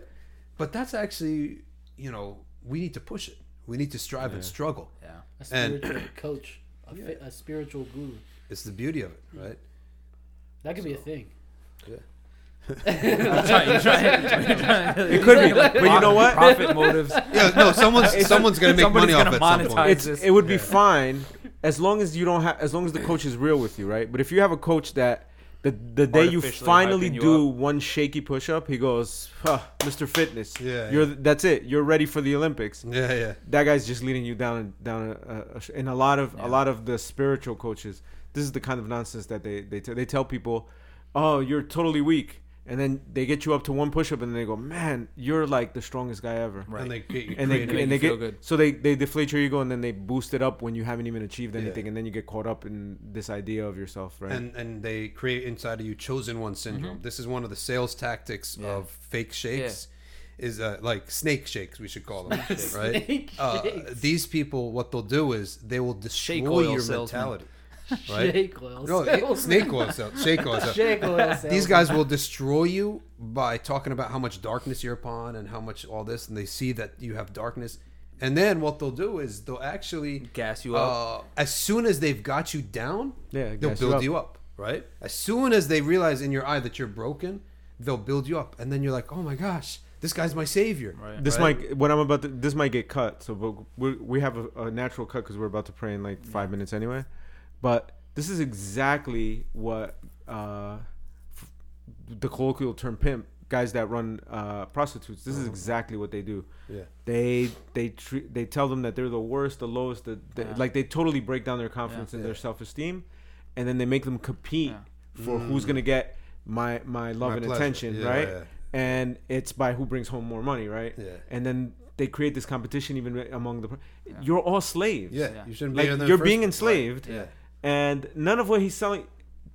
But that's actually, you know, we need to push it. We need to strive and struggle. Yeah. A And- spiritual [CLEARS THROAT] coach, a, fi- a spiritual guru. It's the beauty of it, right? That could be a thing. I'm trying, you're trying, you're trying, [LAUGHS] It could be, but you know what? Profit motives. [LAUGHS] Yeah, no, someone's someone's gonna make money off gonna it some monetize point. it's it would be fine as long as you don't have as long as the coach is real with you, right? But if you have a coach that the the day you finally you do one shaky push up, he goes, huh, "Mr. Fitness, Yeah, you're yeah. that's it. You're ready for the Olympics." Yeah, yeah. That guy's just leading you down down a, a, and a lot of Yeah. a lot of the spiritual coaches. This is the kind of nonsense that they they t- they tell people, "Oh, you're totally weak." And then they get you up to one push up, and they go, "Man, you're like the strongest guy ever." Right. And they get you and they and they you feel get good. so they they deflate your ego and then they boost it up when you haven't even achieved Yeah. anything and then you get caught up in this idea of yourself right and and they create inside of you chosen one syndrome. This is one of the sales tactics Mm-hmm. Yeah. of fake shakes. Is uh, like snake shakes, we should call them, [LAUGHS] right? Snake Uh, shakes. these people, what they'll do is they will destroy your salesman. mentality, [LAUGHS] right? Shake oil. No, salesman. snake oil, sal- shake oil. sal- [LAUGHS] Shake oil. These guys will destroy you by talking about how much darkness you're upon and how much all this, and they see that you have darkness. And then what they'll do is they'll actually Gas you up. Uh, as soon as they've got you down, Yeah, they'll gas you build up. you up. right? As soon as they realize in your eye that you're broken, they'll build you up, and then you're like, oh my gosh, this guy's my savior. Right. This Right. might what I'm about to. This might get cut. So but we we have a, a natural cut because we're about to pray in like five minutes anyway. But this is exactly what uh, f- the colloquial term pimp guys that run uh, prostitutes. This is exactly what they do. Yeah. They they treat they tell them that they're the worst, the lowest, the, the Yeah. like they totally break down their confidence Yeah. and their self esteem, and then they make them compete for who's gonna get my my love My and pleasure. attention, right? And it's by who brings home more money, right? Yeah. And then they create this competition even among the. You're all slaves. Yeah, you shouldn't Like, be in the you're being enslaved. Yeah. And none of what he's selling.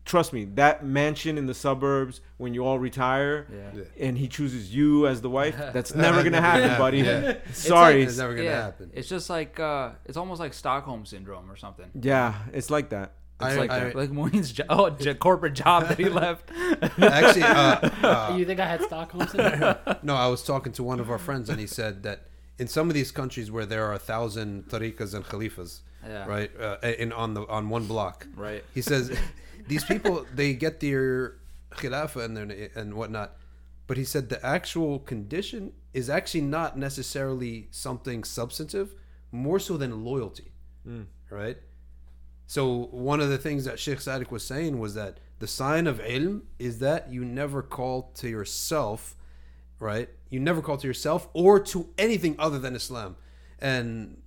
Trust me, that mansion in the suburbs when you all retire, Yeah. Yeah. and he chooses you as the wife, [LAUGHS] that's never gonna happen, buddy. Yeah. [LAUGHS] Sorry. It's never gonna yeah. happen. It's just like uh, it's almost like Stockholm syndrome or something. yeah, it's like that. It's I- like I- that. like Moeen's jo- oh, j- corporate job that he left. [LAUGHS] Actually, uh, uh, you think I had Stockholm syndrome? no, I was talking to one of our friends, and he said that in some of these countries where there are a thousand tariqas and khalifas, Yeah. right, uh, in on the on one block, Right. He says [LAUGHS] these people they get their khilafah and their, and whatnot, but he said the actual condition is actually not necessarily something substantive, more so than loyalty, right? So one of the things that Sheikh Sadiq was saying was that the sign of ilm is that you never call to yourself, right? You never call to yourself or to anything other than Islam, and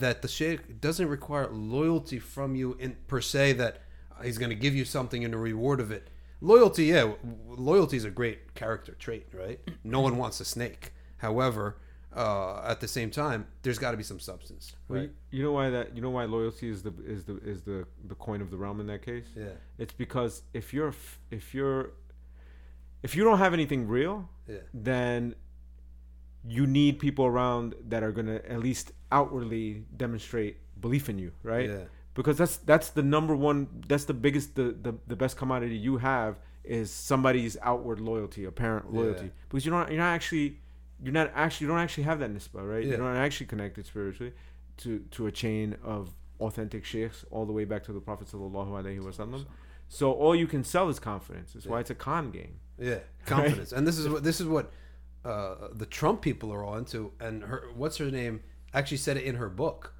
that the Sheikh doesn't require loyalty from you in per se that he's going to give you something in the reward of it. Loyalty, yeah, loyalty is a great character trait, right? No one wants a snake. However, uh, at the same time, there's got to be some substance, Well, right? you, you know why that? You know why loyalty is the is the is the the coin of the realm in that case? Yeah, It's because if you're if you're if you don't have anything real, yeah, then you need people around that are gonna at least outwardly demonstrate belief in you, right? yeah. Because that's that's the number one. That's the biggest, the the, the best commodity you have is somebody's outward loyalty, apparent loyalty. Yeah. Because you don't you're not actually you're not actually you don't actually have that nisba, right? Yeah. You're not actually connected spiritually to to a chain of authentic sheikhs all the way back to the Prophet sallallahu alaihi wasallam. So all you can sell is confidence. That's why it's a con game. Yeah, [LAUGHS] confidence, and this is what this is what uh, the Trump people are all into. And her, what's her name, actually said it in her book.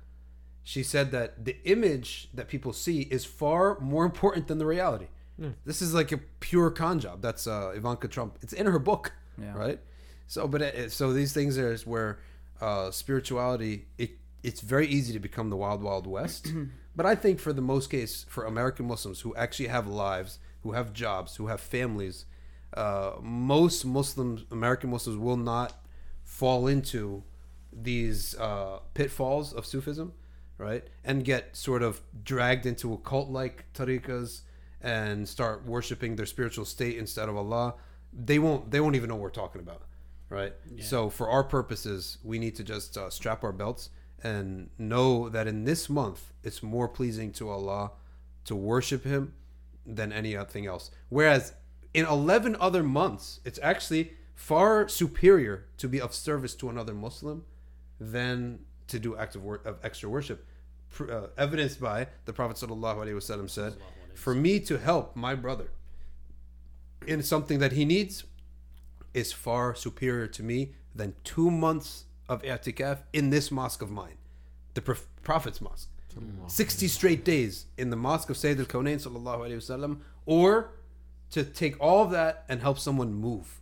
She said that the image that people see is far more important than the reality. This is like a pure con job. That's uh, Ivanka Trump. It's in her book, Yeah. right? So, but it, so these things are where uh, spirituality it it's very easy to become the wild wild west. [CLEARS THROAT] but I think for the most case for American Muslims who actually have lives, who have jobs, who have families, uh, most Muslims, American Muslims, will not fall into these uh, pitfalls of Sufism, right? And get sort of dragged into a cult like tariqas and start worshiping their spiritual state instead of Allah. They won't. They won't even know what we're talking about, right? Yeah. So for our purposes, we need to just uh, strap our belts and know that in this month, it's more pleasing to Allah to worship Him than anything else. Whereas in 11 other months, it's actually far superior to be of service to another Muslim than to do acts of, wor- of extra worship. Pr- Uh, evidenced by the Prophet sallallahu alaihi wasallam said, "For me to help my brother in something that he needs is far superior to me than two months of i'tikaf in this mosque of mine, the Prof- Prophet's mosque. 60 straight days in the mosque of Sayyid alayhi wasallam, or to take all of that and help someone move,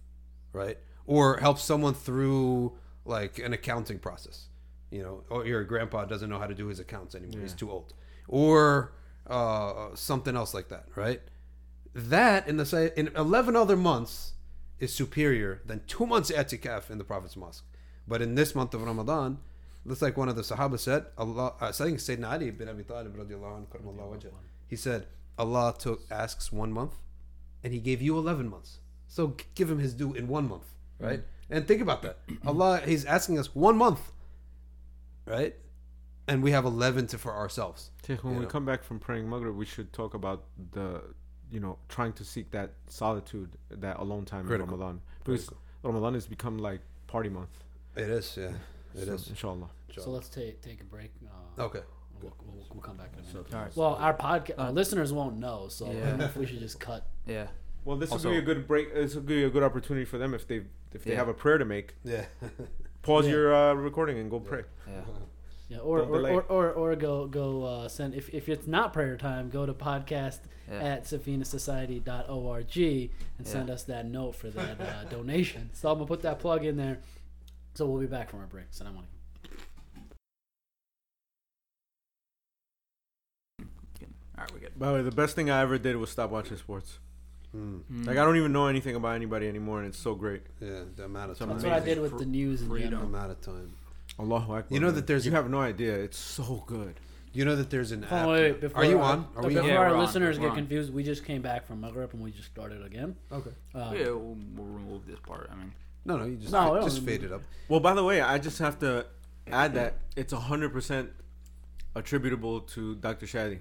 right? Or help someone through like an accounting process. You know, or your grandpa doesn't know how to do his accounts anymore. He's too old. Or uh, something else like that, right? That in the say in 11 other months is superior than two months i'tikaf in the Prophet's mosque. But in this month of Ramadan, looks like one of the Sahaba said, Allah, uh, I think Sayyidina Ali bin Abi Talib radiallahu anhu, he said, Allah took asks one month and he gave you 11 months. So give him his due in one month, right? And think about that. [CLEARS THROAT] Allah, he's asking us one month, right? And we have 11 to for ourselves. Sheikh, when we know. come back from praying Maghrib, we should talk about the, you know, trying to seek that solitude, that alone time Critical. in Ramadan. Because Ramadan has become like party month. It is, yeah. It so, is. Inshallah. So let's take take a break. Uh, Okay. We'll, we'll, we'll come back in a minute. All right. Well, our podcast, our Uh, listeners won't know, so I Yeah. don't know if we should just cut. [LAUGHS] Yeah. Well, this Also- will be a good break. This will be a good opportunity for them if they if they Yeah. have a prayer to make. Yeah. [LAUGHS] Pause Yeah. your uh, recording and go pray. Yeah. Yeah, or Don't or, delay. or, or, or go go uh, send if, if it's not prayer time, go to podcast Yeah. at safinasociety.org and send Yeah. us that note for that uh, donation. So I'm gonna put that plug in there. So we'll be back from our break. So I'm All right, we good. By the way, the best thing I ever did was stop watching sports. Mm. Like I don't even know anything about anybody anymore, and it's so great. Yeah, the amount of time. That's what I did with the news in Freedom. The amount of time. Allahu Akbar. You know man. that there's you a- have no idea. It's so good. You know that there's an app. Oh, wait, before Are you our- on? Are we before on? Yeah, our we're on. listeners We're get on. confused, we just came back from Maghrib and we just started again. Okay. Uh, yeah, we'll, we'll remove this part. I mean, No, no, you just No, just no. fade it up. Well, by the way, I just have to add that it's hundred percent attributable to Dr. Shadi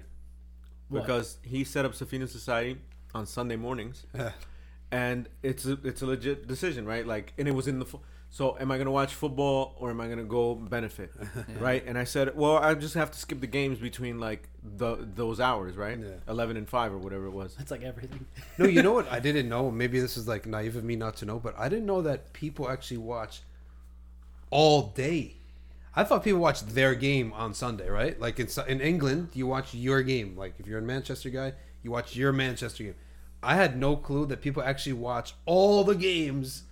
What? because he set up Safina Society on Sunday mornings, and it's a, it's a legit decision, right? Like, and it was in the. Fo- so, am I gonna watch football or am I gonna go benefit, [LAUGHS] right? And I said, well, I just have to skip the games between like the those hours, right? Yeah. Eleven and five or whatever it was. It's like everything. [LAUGHS] no, you know what? I [LAUGHS] didn't know. Maybe this is like naive of me not to know, but I didn't know that people actually watch all day. I thought people watched their game on Sunday, right? Like in in England, you watch your game. Like if you're a Manchester guy, you watch your Manchester game. I had no clue that people actually watch all the games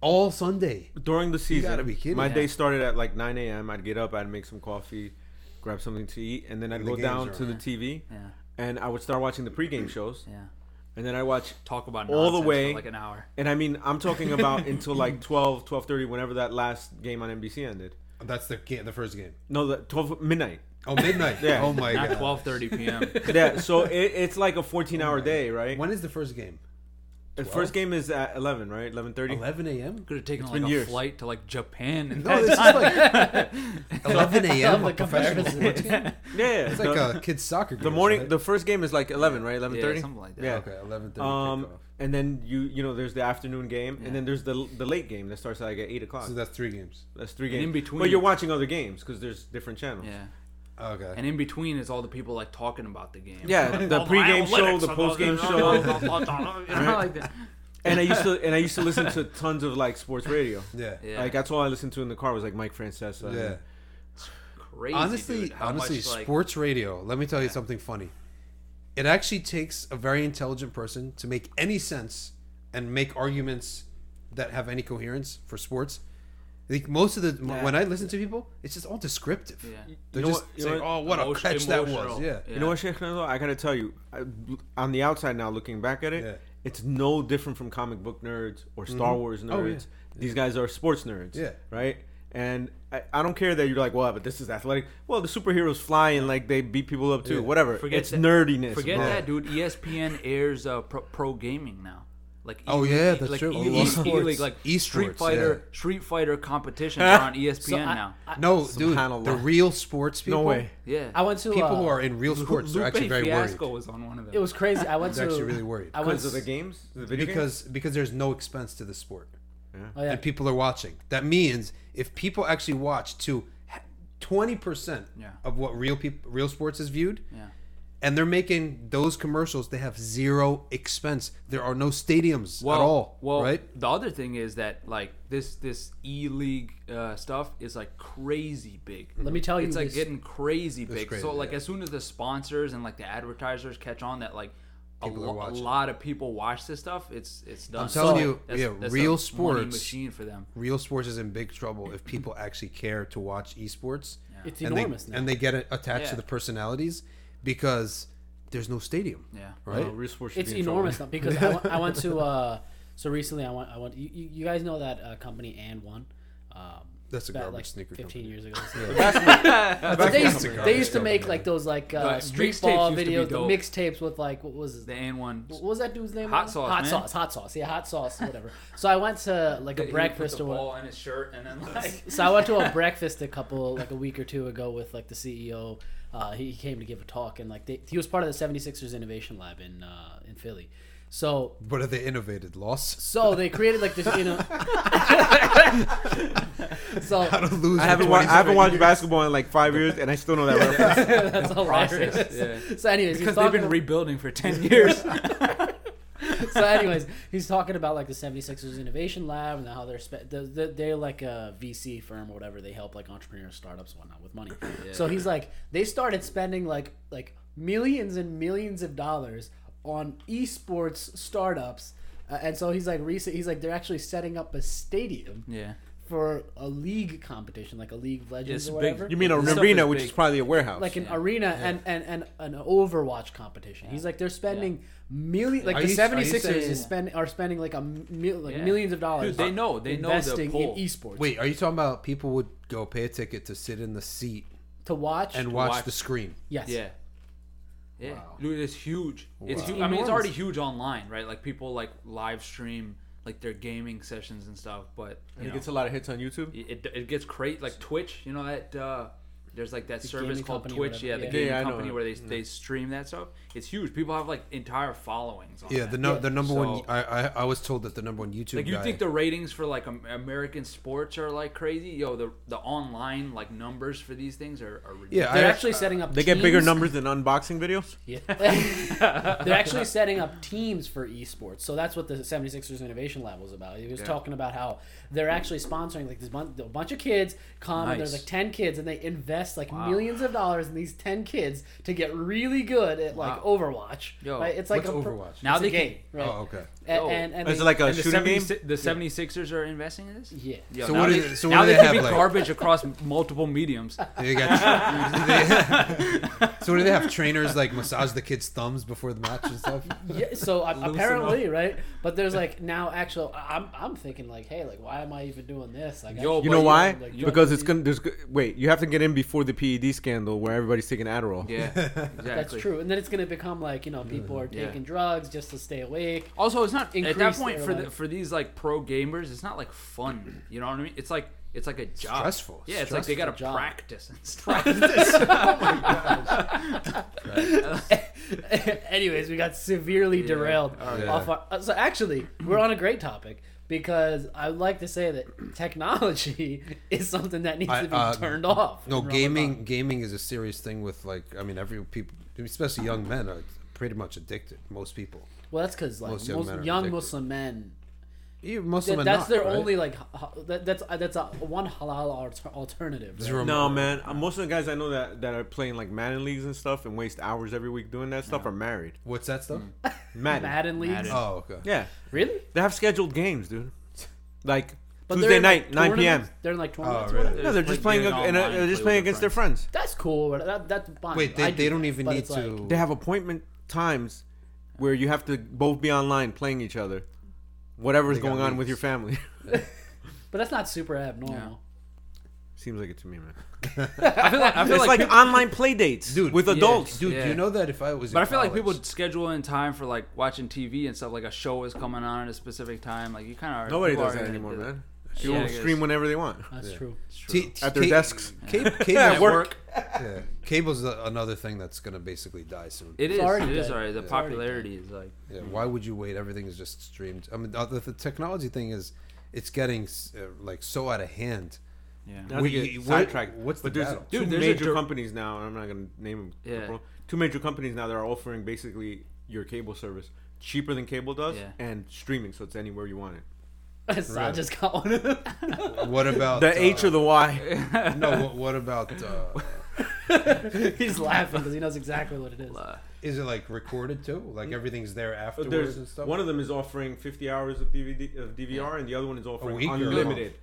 all Sunday. during the season. gotta be kidding My me. day started at like 9 a.m. I'd get up, I'd make some coffee, grab something to eat, and then I'd And the go games down are to the. TV, yeah, and I would start watching the pregame shows, yeah. and then I watch. Talk about All the way- for like an hour. And I mean, I'm talking about [LAUGHS] until like 12, 12:30, whenever that last game on NBC ended. That's the game, the first game. No, the 12 midnight. Oh, midnight. [LAUGHS] Yeah. Oh my Not god. twelve thirty p.m. [LAUGHS] Yeah, so it, it's like a 14-hour day, right? When is the first game? The first game is at 11, right? 11:30. 11 a.m. Could have taken It's like been a years. flight to like Japan and [LAUGHS] No, this is [LAUGHS] like 11 a.m. The a professional sports game. Yeah, It's the, like a kid's soccer game. the morning. right? The first game is like 11, right? 11:30. yeah, something like that. Yeah. Okay, 11:30 Um, kickoff. and then you you know there's the afternoon game, Yeah. and then there's the the late game that starts like at eight o'clock. So that's three games. That's three And games. in between- but you're watching other games because there's different channels. Yeah. Okay. And in between is all the people like talking about the game. Yeah, the Oh, pregame show, the analytics postgame show. [LAUGHS] it. Like that. And I used to and I used to listen to tons of like sports radio. yeah. Yeah. Like that's all I listened to in the car was like Mike Francesa. Yeah. crazy. honestly, dude, honestly, much, like, sports radio. Let me tell you Yeah. something funny. It actually takes a very intelligent person to make any sense and make arguments that have any coherence for sports. Like most of the Yeah. when I listen to people, it's just all descriptive. Yeah. They're You know just what- you saying, "Oh, what a Emotion- catch that was!" emotional. Yeah. You know what, Sheikh Nazo? I gotta tell you, I, on the outside now, looking back at it, Yeah. it's no different from comic book nerds or Star Wars nerds. Oh, yeah. These guys are sports nerds. Yeah. Right. And I, I don't care that you're like, well, but this is athletic. Well, the superheroes fly and like they beat people up too. Yeah. Whatever. Forget it's that- nerdiness. Forget bro. that, dude. ESPN airs uh, pro, pro gaming now. Like Oh, E- yeah, that's like true. E- Oh, E- esports. E-League, like Esports, Street Fighter, yeah. Street Fighter competitions [LAUGHS] are on ESPN So I- now. I- No, dude, the real sports people. No way. Yeah, I went to People uh, who are in real sports are actually very Fiasco worried. was on one of them. It was crazy. I went to actually really worried I went Because of the games, the video games. because because there's no expense to the sport, Oh, yeah. and people are watching. That means if people actually watch to twenty percent of what real people real sports is viewed, yeah. And they're making those commercials, they have zero expense. There are no stadiums well, at all, Well, right? the other thing is that like this this E League uh, stuff is like crazy big. Let me tell you, it's like this- getting crazy big. crazy, so like yeah. as soon as the sponsors and like the advertisers catch on that like a, lo- a lot of people watch this stuff, it's it's done. I'm telling So- you, That's- yeah, that's a real money sports, machine for them. real sports is in big trouble if people actually care to watch esports. it's and enormous they, now. and they get attached Yeah. to the personalities because there's no stadium, Yeah. right? real sports should it's be in trouble. enormous now because I [LAUGHS] went, I went to uh, so recently I went I went you, you you guys know that uh, company AND1 um, That's a back, garbage like sneaker 15 company. years ago [LAUGHS] Basketball- [LAUGHS] But they used, they used to make company. like those like uh, street mixtapes ball used to be videos the mixtapes with like what was his The AND1. what was that dude's name Hot sauce, hot man. sauce hot sauce yeah hot sauce whatever so I went to like a breakfast the or ball in his shirt and then like so I went to a breakfast a couple like a week or two ago with like the CEO. Uh, he, he came to give a talk and like they, he was part of the 76ers Innovation Lab in uh, in Philly. So What have they innovated? Loss? so they created like this you know. [LAUGHS] so How to lose? I in haven't, wa- I haven't watched years? basketball in like five years, and I still know that [LAUGHS] reference. that's hilarious. process, yeah. So anyways, because they've talking been rebuilding for ten years. [LAUGHS] [LAUGHS] so anyways, he's talking about like the 76ers Innovation Lab and how they're spe- the, the, they're like a VC firm or whatever. They help like entrepreneurs, startups, and whatnot with money. So he's like, they started spending like like millions and millions of dollars on esports startups. Uh, and so he's like, recent. He's like, they're actually setting up a stadium yeah. for a league competition, like a League of Legends It's or big. whatever. You mean a This stuff arena, is which is probably a warehouse? like an Yeah. arena and, and, and an Overwatch competition. He's like they're spending million like Are the you- are 76ers saying- is spend are spending like a mil, like Yeah. millions of dollars. Dude, they know. They know the investing in esports. Wait, are you talking about people would go pay a ticket to sit in the seat to watch and watch, watch. the screen? yes. Yeah. Yeah, Wow. dude, it's huge. It's huge. I mean, it's already huge online, right? Like people like live stream like their gaming sessions and stuff. But you it know, gets a lot of hits on YouTube. it, it, it gets great like Twitch. You know that uh, there's like that service called Twitch. Yeah, the yeah. gaming Yeah, company where they they stream that stuff. It's huge. People have like entire followings. On Yeah, that. the no, Yeah. the number one. I, I I was told that the number one YouTube Like you guy. think the ratings for like American sports are like crazy? Yo, the the online like numbers for these things are, are ridiculous. yeah, They're I, actually setting up. They get bigger numbers than unboxing videos. Yeah. [LAUGHS] [LAUGHS] They're actually setting up teams for esports. So that's what the 76ers Innovation Lab was about. He was Yeah. talking about how they're actually sponsoring like this bun- a bunch of kids come and there's Nice. like 10 kids and they invest like Wow. millions of dollars in these 10 kids to get really good at like Wow. Overwatch. Yo, right? It's like what's a pro- Overwatch? Now it's a they can- game, right? Oh, okay. A- Yo. and, and Is they- it like a And the, shooting game? 76 the 76ers are investing in this? yeah. Yo, So now what they, is- so now what do they they can have, be like- garbage across multiple mediums. [LAUGHS] They got, [LAUGHS] so what do they have trainers like massage the kids' thumbs before the match and stuff? Yeah, so uh, Loosen apparently, right? But there's like now actual. I'm I'm thinking like, hey, like, why am I even doing this? Like, Yo, You know why? like, because it's gonna. There's wait. You have to get in before the PED scandal where everybody's taking Adderall. Yeah, [LAUGHS] exactly. That's true, and then it's gonna become like you know mm-hmm. people are Yeah. taking drugs just to stay awake. Also, it's not at that point for the, for these like pro gamers. It's not like fun. You know what I mean? It's like it's like a job. Stressful. Yeah, it's like they gotta Stressful job. practice and [LAUGHS] stuff. [LAUGHS] Oh Anyways, we got severely Yeah. derailed Oh, yeah. off. Our, so actually, we're on a great topic because I would like to say that [CLEARS THROAT] technology [LAUGHS] is something that needs I- to be uh, turned off. No, gaming gaming is a serious thing with like I mean every people, especially young men, are pretty much addicted. Most people, Well, that's because like Most most young young, men are. Muslim men. Even most that- of them that's not, their right? only like. ha- That, that's uh, that's a one halal alter- alternative. right? Zero- No, man. Uh, Most of the guys I know that, that are playing like Madden leagues and stuff and waste hours every week doing that stuff are married. What's that stuff? [LAUGHS] Madden. Madden leagues. Madden. Oh, okay. Yeah, Really? they have scheduled games, dude. [LAUGHS] Like But Tuesday in, night, like, 9 p.m. tournaments? They're in like tournaments. or really? whatever? No, they're Like, just playing. get A, it in a, online, they're just play playing with your against their friends. That's cool. But that, that's fine. Wait, they, I they do don't that, even but need it's like- to. They have appointment times where you have to both be online playing each other. Whatever's They got going on with your family. [LAUGHS] but that's not super abnormal. Seems like it to me, man. I feel like I feel It's like, like, online play dates, Dude, with yeah. adults. Dude, Yeah. do you know that if I was, in but I feel like people would schedule in time for like watching TV and stuff. Like a show is coming on at a specific time. Like you kind of Nobody does that anymore, man. People Yeah, I guess. stream whenever they want. That's Yeah. true. T- At their ca- desks. [LAUGHS] ca- At cable, work. yeah. cable's a- another thing that's gonna basically die soon. It is. It's already It is dead. already. The It's already popularity is like. Yeah, why would you wait? Everything is just streamed. I mean, the, the technology thing is, it's getting uh, like so out of hand. Yeah. Not to We- get you- what- sidetracked. what's the but there's battle? two Dude, there's a major dir- companies now, and I'm not gonna name them. Yeah. Two major companies now that are offering basically your cable service cheaper than cable does, Yeah. and streaming, so it's anywhere you want it. [LAUGHS] I just got one of them. [LAUGHS] What about The H or the Y. [LAUGHS] no? What, what about? Uh, He's laughing because he knows exactly what it is. Uh, is it like recorded too? Like everything's there afterwards There's and stuff. one of them is offering 50 hours of DVD of DVR, and the other one is offering week or a month? unlimited.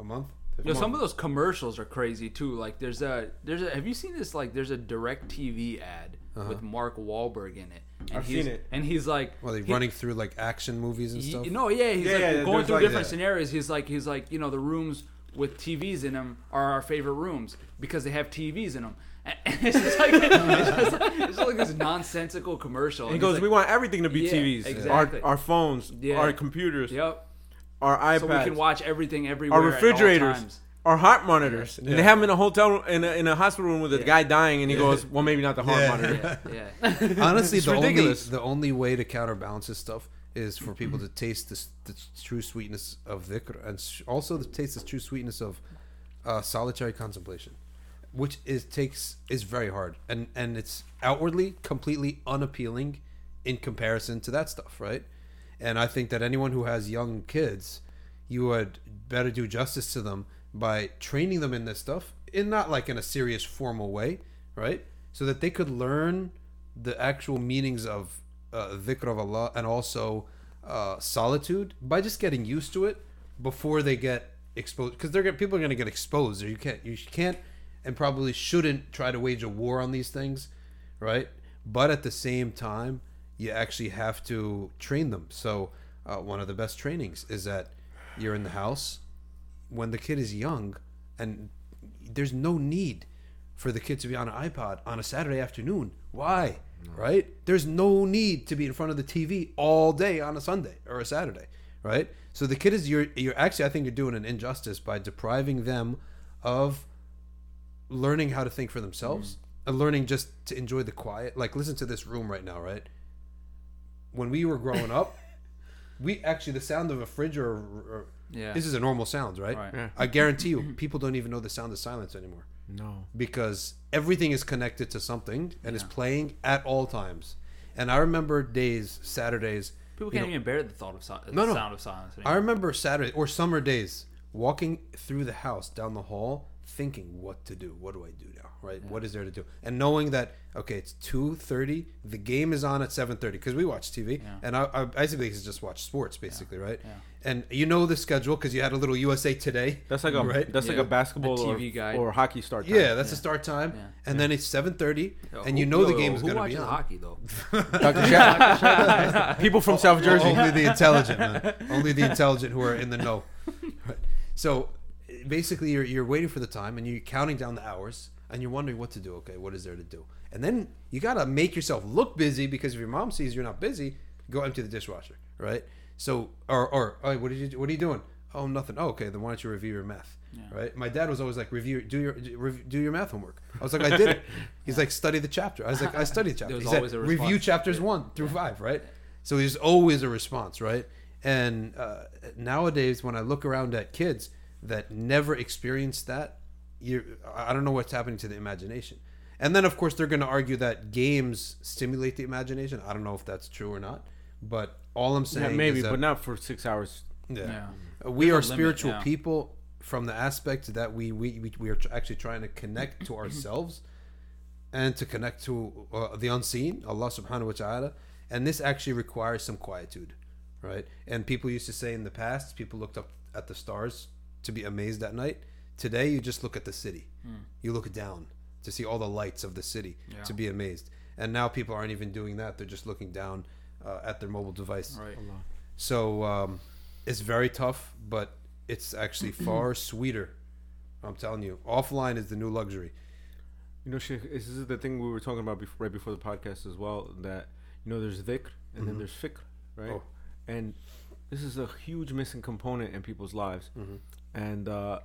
a month. Yo, some of those commercials are crazy too. Like there's a there's a have you seen this? Like there's a DirecTV ad with Mark Wahlberg in it. And I've he's, seen it. And he's like Well, they he- running through like action movies and he- stuff. no, yeah, he's Yeah, like yeah, going through like- different yeah. scenarios. He's like he's like you know the rooms with TVs in them are our favorite rooms because they have TVs in them. [LAUGHS] And it's just like it's just like, it's just like this nonsensical commercial. And he goes, he's "We want everything to be Yeah, TVs, exactly. our, our phones, Yeah. our computers, Yep. our iPads, So we can watch everything everywhere. our at all refrigerators, times. our heart monitors." And they have them in a hotel in a, in a hospital room with a Yeah. guy dying, and he goes, "Well, maybe not the heart Yeah. monitor." Yeah, [LAUGHS] yeah. Honestly, It's the only the only way to counterbalance this stuff is for people to taste this, the true sweetness of dhikr and s- also to taste the true sweetness of uh, solitary contemplation, which is takes is very hard and and it's outwardly completely unappealing in comparison to that stuff, right? And I think that anyone who has young kids, you would better do justice to them by training them in this stuff in not like in a serious formal way, right? So that they could learn the actual meanings of uh, of Allah and also uh, solitude by just getting used to it before they get exposed. Because they're people are going to get exposed. Or you can't you can't and probably shouldn't try to wage a war on these things, right? But at the same time, you actually have to train them. So uh, one of the best trainings is that you're in the house when the kid is young, and there's no need for the kid to be on an iPod on a Saturday afternoon. Why? Right? There's no need to be in front of the TV all day on a Sunday or a Saturday. Right? So the kid is you're you're actually I think you're doing an injustice by depriving them of learning how to think for themselves mm-hmm. and learning just to enjoy the quiet. Like listen to this room right now, right? When we were growing up, [LAUGHS] we actually the sound of a fridge or, or Yeah. this is a normal sound, right? Right. Yeah. I guarantee you, people don't even know the sound of silence anymore No. because everything is connected to something and is playing at all times. And I remember days, Saturdays. People can't know, even bear the thought of si- No, the no. sound of silence. I remember Saturday or summer days walking through the house down the hall, thinking what to do. What do I do now? Right? What is there to do? And knowing that okay, it's two thirty. The game is on at seven thirty because we watch TV, Yeah. and I, I basically just watch sports, basically, right? Yeah. And you know the schedule because you had a little USA Today. That's like a Right? that's like a basketball A or, TV guide. or hockey start. Time. Yeah, that's the Yeah. start time, Yeah. and then it's seven thirty, Yo, and you who- know the yo, game is going to be on. hockey though? [LAUGHS] Dr. Shaq. [LAUGHS] People from South Jersey. Only the intelligent, man. [LAUGHS] Only the intelligent who are in the know. Right. So basically, you're, you're waiting for the time and you're counting down the hours and you're wondering what to do. Okay, what is there to do? And then you got to make yourself look busy because if your mom sees you're not busy, go empty the dishwasher, right? So, or, or, oh, what did you, what are you doing? Oh, nothing. Oh, okay. Then why don't you review your math? Right. My dad was always like, review, do your, rev- do your math homework. I was like, I did it. [LAUGHS] He's like, study the chapter. I was like, I [LAUGHS] studied the chapter. was He said, always a review response. chapters one through five, right? So there's always a response, right? And uh, nowadays, when I look around at kids that never experienced that, you I don't know what's happening to the imagination. And then, of course, they're going to argue that games stimulate the imagination. I don't know if that's true or not, but all I'm saying Yeah, maybe, is that, but not for six hours. yeah. Yeah. we There's are a limit, spiritual yeah. people from the aspect that we we, we, we are tr- actually trying to connect to [CLEARS THROAT] ourselves and to connect to uh, the unseen allah subhanahu wa ta'ala and this actually requires some quietude right and people used to say in the past people looked up at the stars to be amazed at night today you just look at the city you look down to see all the lights of the city Yeah. to be amazed and now people aren't even doing that they're just looking down uh, at their mobile device Right. so um, it's very tough, but it's actually [CLEARS THROAT] far sweeter I'm telling you, offline is the new luxury. You know, Sheikh, this is the thing we were talking about before, right before the podcast as well. That you know, there's dhikr and then there's fikr, right? Oh. And this is a huge missing component in people's lives. And uh,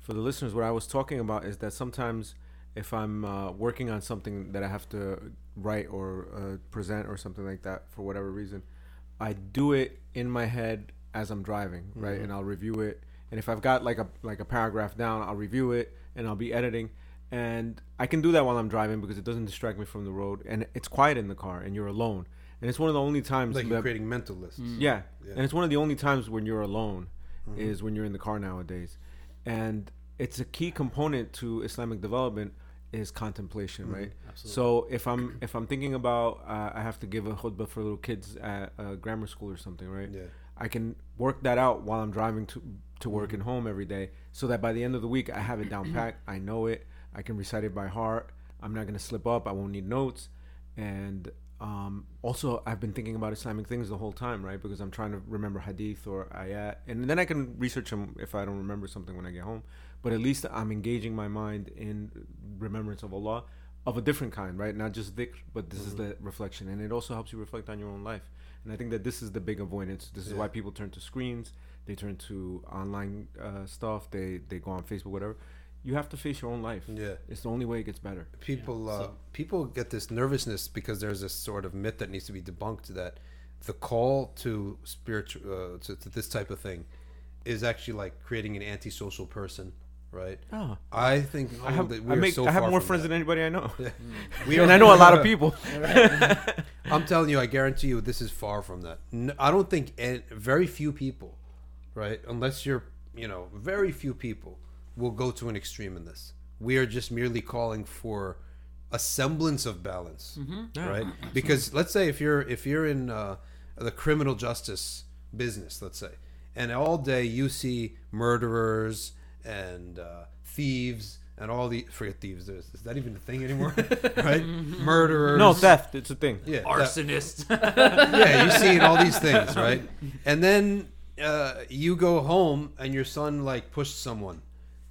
for the listeners, what I was talking about is that sometimes if I'm uh, working on something that I have to write or uh, present or something like that for whatever reason, I do it in my head as I'm driving, right? Mm-hmm. And I'll review it. And if I've got like a like a paragraph down, I'll review it and I'll be editing. And I can do that while I'm driving because it doesn't distract me from the road, and it's quiet in the car, and you're alone. And it's one of the only times Like you're that- creating mental lists. Mm-hmm. yeah. Yeah. And it's one of the only times when you're alone mm-hmm. is when you're in the car nowadays. And it's a key component to Islamic development is contemplation, right? So if I'm if I'm thinking about uh, I have to give a khutbah for little kids at uh, grammar school or something, right? Yeah. I can work that out while I'm driving to to work and home every day, so that by the end of the week I have it down [CLEARS THROAT] packed. I know it. I can recite it by heart. I'm not gonna slip up. I won't need notes, and um, also I've been thinking about Islamic things the whole time, right? Because I'm trying to remember hadith or ayat, and then I can research them if I don't remember something when I get home. But at least I'm engaging my mind in remembrance of Allah of a different kind, right? Not just dhikr, but this is the reflection, and it also helps you reflect on your own life. And I think that this is the big avoidance. This is why people turn to screens, they turn to online uh, stuff, they they go on Facebook, whatever. You have to face your own life. Yeah. It's the only way it gets better. People uh, so- people get this nervousness because there's this sort of myth that needs to be debunked that the call to spiritual uh, to, to this type of thing is actually like creating an antisocial person, right? Oh. I think I have, that we're make, so I have far more friends that. than anybody I know. [LAUGHS] [LAUGHS] We and I know a lot of people. [LAUGHS] I'm telling you, I guarantee you, this is far from that. I don't think an- very few people, right? Unless you're, you know, very few people will go to an extreme in this. We are just merely calling for a semblance of balance, right? Because let's say if you're if you're in uh, the criminal justice business, let's say, and all day you see murderers and uh, thieves and all the forget thieves. Is, is that even a thing anymore? [LAUGHS] right? Murderers. no, theft. It's a thing. Yeah, that- Arsonist. [LAUGHS] [LAUGHS] yeah, you're seeing all these things, right? And then uh, you go home and your son like pushed someone.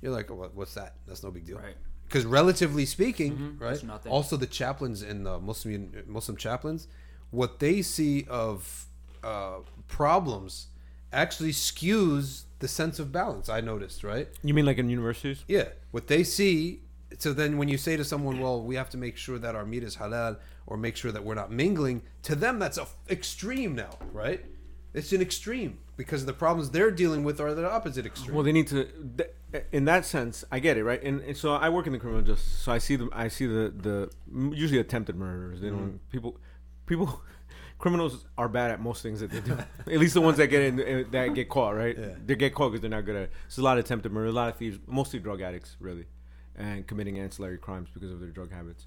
You're like, oh, what, what's that? That's no big deal, Right. Because relatively speaking, right? It's nothing. Also, the chaplains in the Muslim Muslim chaplains, what they see of uh, problems actually skews the sense of balance. I noticed, right? You mean like in universities? Yeah, what they see. So then, when you say to someone, "Well, we have to make sure that our meat is halal, or make sure that we're not mingling," to them that's a f- extreme now, right? It's an extreme because the problems they're dealing with are the opposite extreme. Well, they need to. In that sense, I get it, right? And, and so I work in the criminal justice, so I see them. I see the the usually attempted murders. They don't mm-hmm. people people. Criminals are bad at most things that they do. [LAUGHS] at least the ones that get in uh, that get caught, right? Yeah. They get caught because they're not good at it. So a lot of attempted murder, a lot of thieves, mostly drug addicts, really, and committing ancillary crimes because of their drug habits.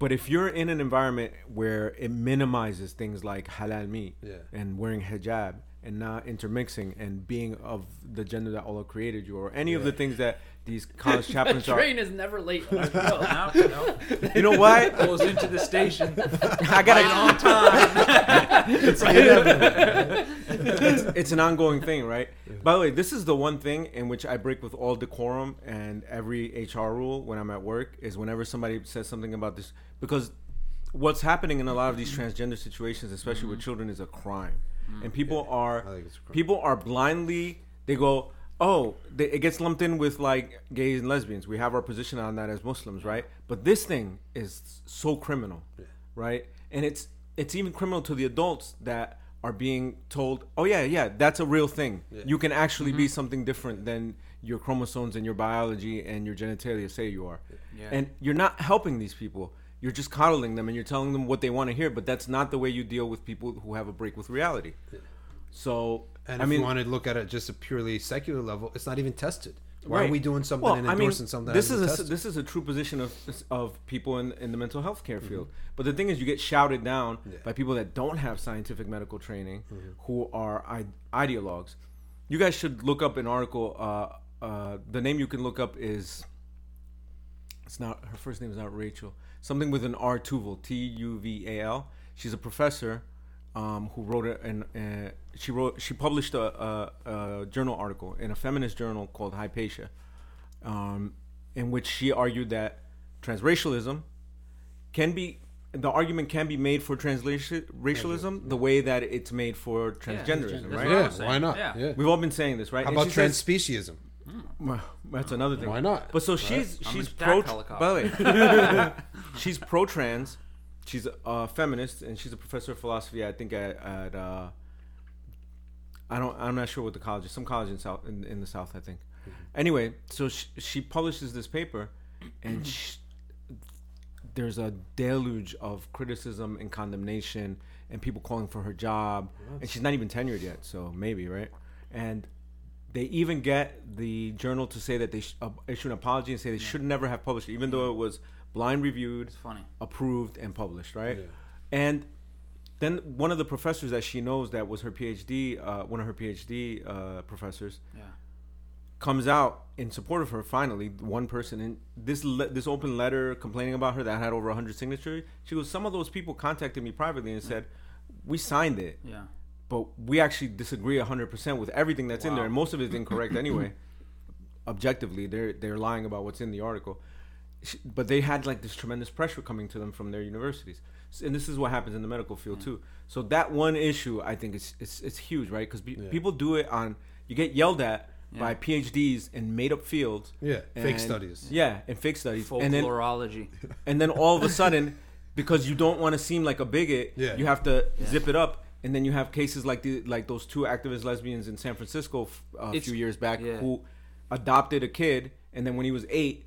But if you're in an environment where it minimizes things like halal meat Yeah. and wearing hijab and not intermixing and being of the gender that Allah created you, or any of the things that these college [LAUGHS] The chaplains are. train is never late. on our show. no, no. You know why? Goes into the station. I got it on time. [LAUGHS] it's, it's an ongoing thing, right? By the way, this is the one thing in which I break with all decorum and every HR rule when I'm at work is whenever somebody says something about this because what's happening in a lot of these transgender situations, especially with mm-hmm. children, is a crime, mm-hmm. and people are I think it's a crime. people are blindly they go. Oh, they, it gets lumped in with like gays and lesbians. We have our position on that as Muslims, right? But this thing is so criminal, right? And it's it's even criminal to the adults that are being told, "Oh yeah, yeah, that's a real thing. You can actually be mm-hmm. something different than your chromosomes and your biology and your genitalia say you are." Yeah. And you're not helping these people. You're just coddling them and you're telling them what they want to hear, but that's not the way you deal with people who have a break with reality. So, and I if mean, you want to look at it just a purely secular level, it's not even tested. Why are we doing something Well, and I mean, endorsing something? This is a, tested? this is a true position of of people in, in the mental health care field. Mm-hmm. But the thing is, you get shouted down by people that don't have scientific medical training, Mm-hmm. who are I- ideologues. You guys should look up an article. Uh, uh, the name you can look up is it's not her first name is not Rachel. Something with an R Tuval, T U V A L. She's a professor um, who wrote it, and uh, she wrote she published a, a, a journal article in a feminist journal called Hypatia, um, in which she argued that transracialism can be the argument can be made for transracialism the way that it's made for transgenderism, That's right? Yeah, why not? Yeah. Yeah. We've all been saying this, right? How And about she says- transspeciesm? well, that's another thing. Why not? But so she's she's pro. Jack helicopter. By the way, she's pro trans. She's a feminist and she's a professor of philosophy. I think at, at uh, I don't. I'm not sure what the college is. Some college in south in, in the south, I think. Anyway, so she, she publishes this paper, and sh there's a deluge of criticism and condemnation, and people calling for her job, and she's not even tenured yet. So maybe right, and they even get the journal to say that they sh- uh, issue an apology and say they should never have published it, even though it was blind reviewed, It's funny. approved, and published, right? Yeah. And then one of the professors that she knows that was her PhD, uh, one of her PhD uh, professors, Yeah. comes out in support of her. Finally, one person in this le- this open letter complaining about her that had over hundred signatures. She goes, some of those people contacted me privately and said, we signed it Yeah. but we actually disagree 100% with everything that's in there and most of it is incorrect anyway [LAUGHS] objectively they're they're lying about what's in the article Sh- but they had like this tremendous pressure coming to them from their universities and this is what happens in the medical field mm. too so that one issue i think is it's, it's huge right because Yeah. people do it on you get yelled at by phds in made up fields Yeah, fake studies. yeah and fake studies and then [LAUGHS] and then all of a sudden, because you don't want to seem like a bigot, Yeah. you have to zip it up. And then you have cases like the like those two activist lesbians in San Francisco f- a few years back yeah. who adopted a kid, and then when he was eight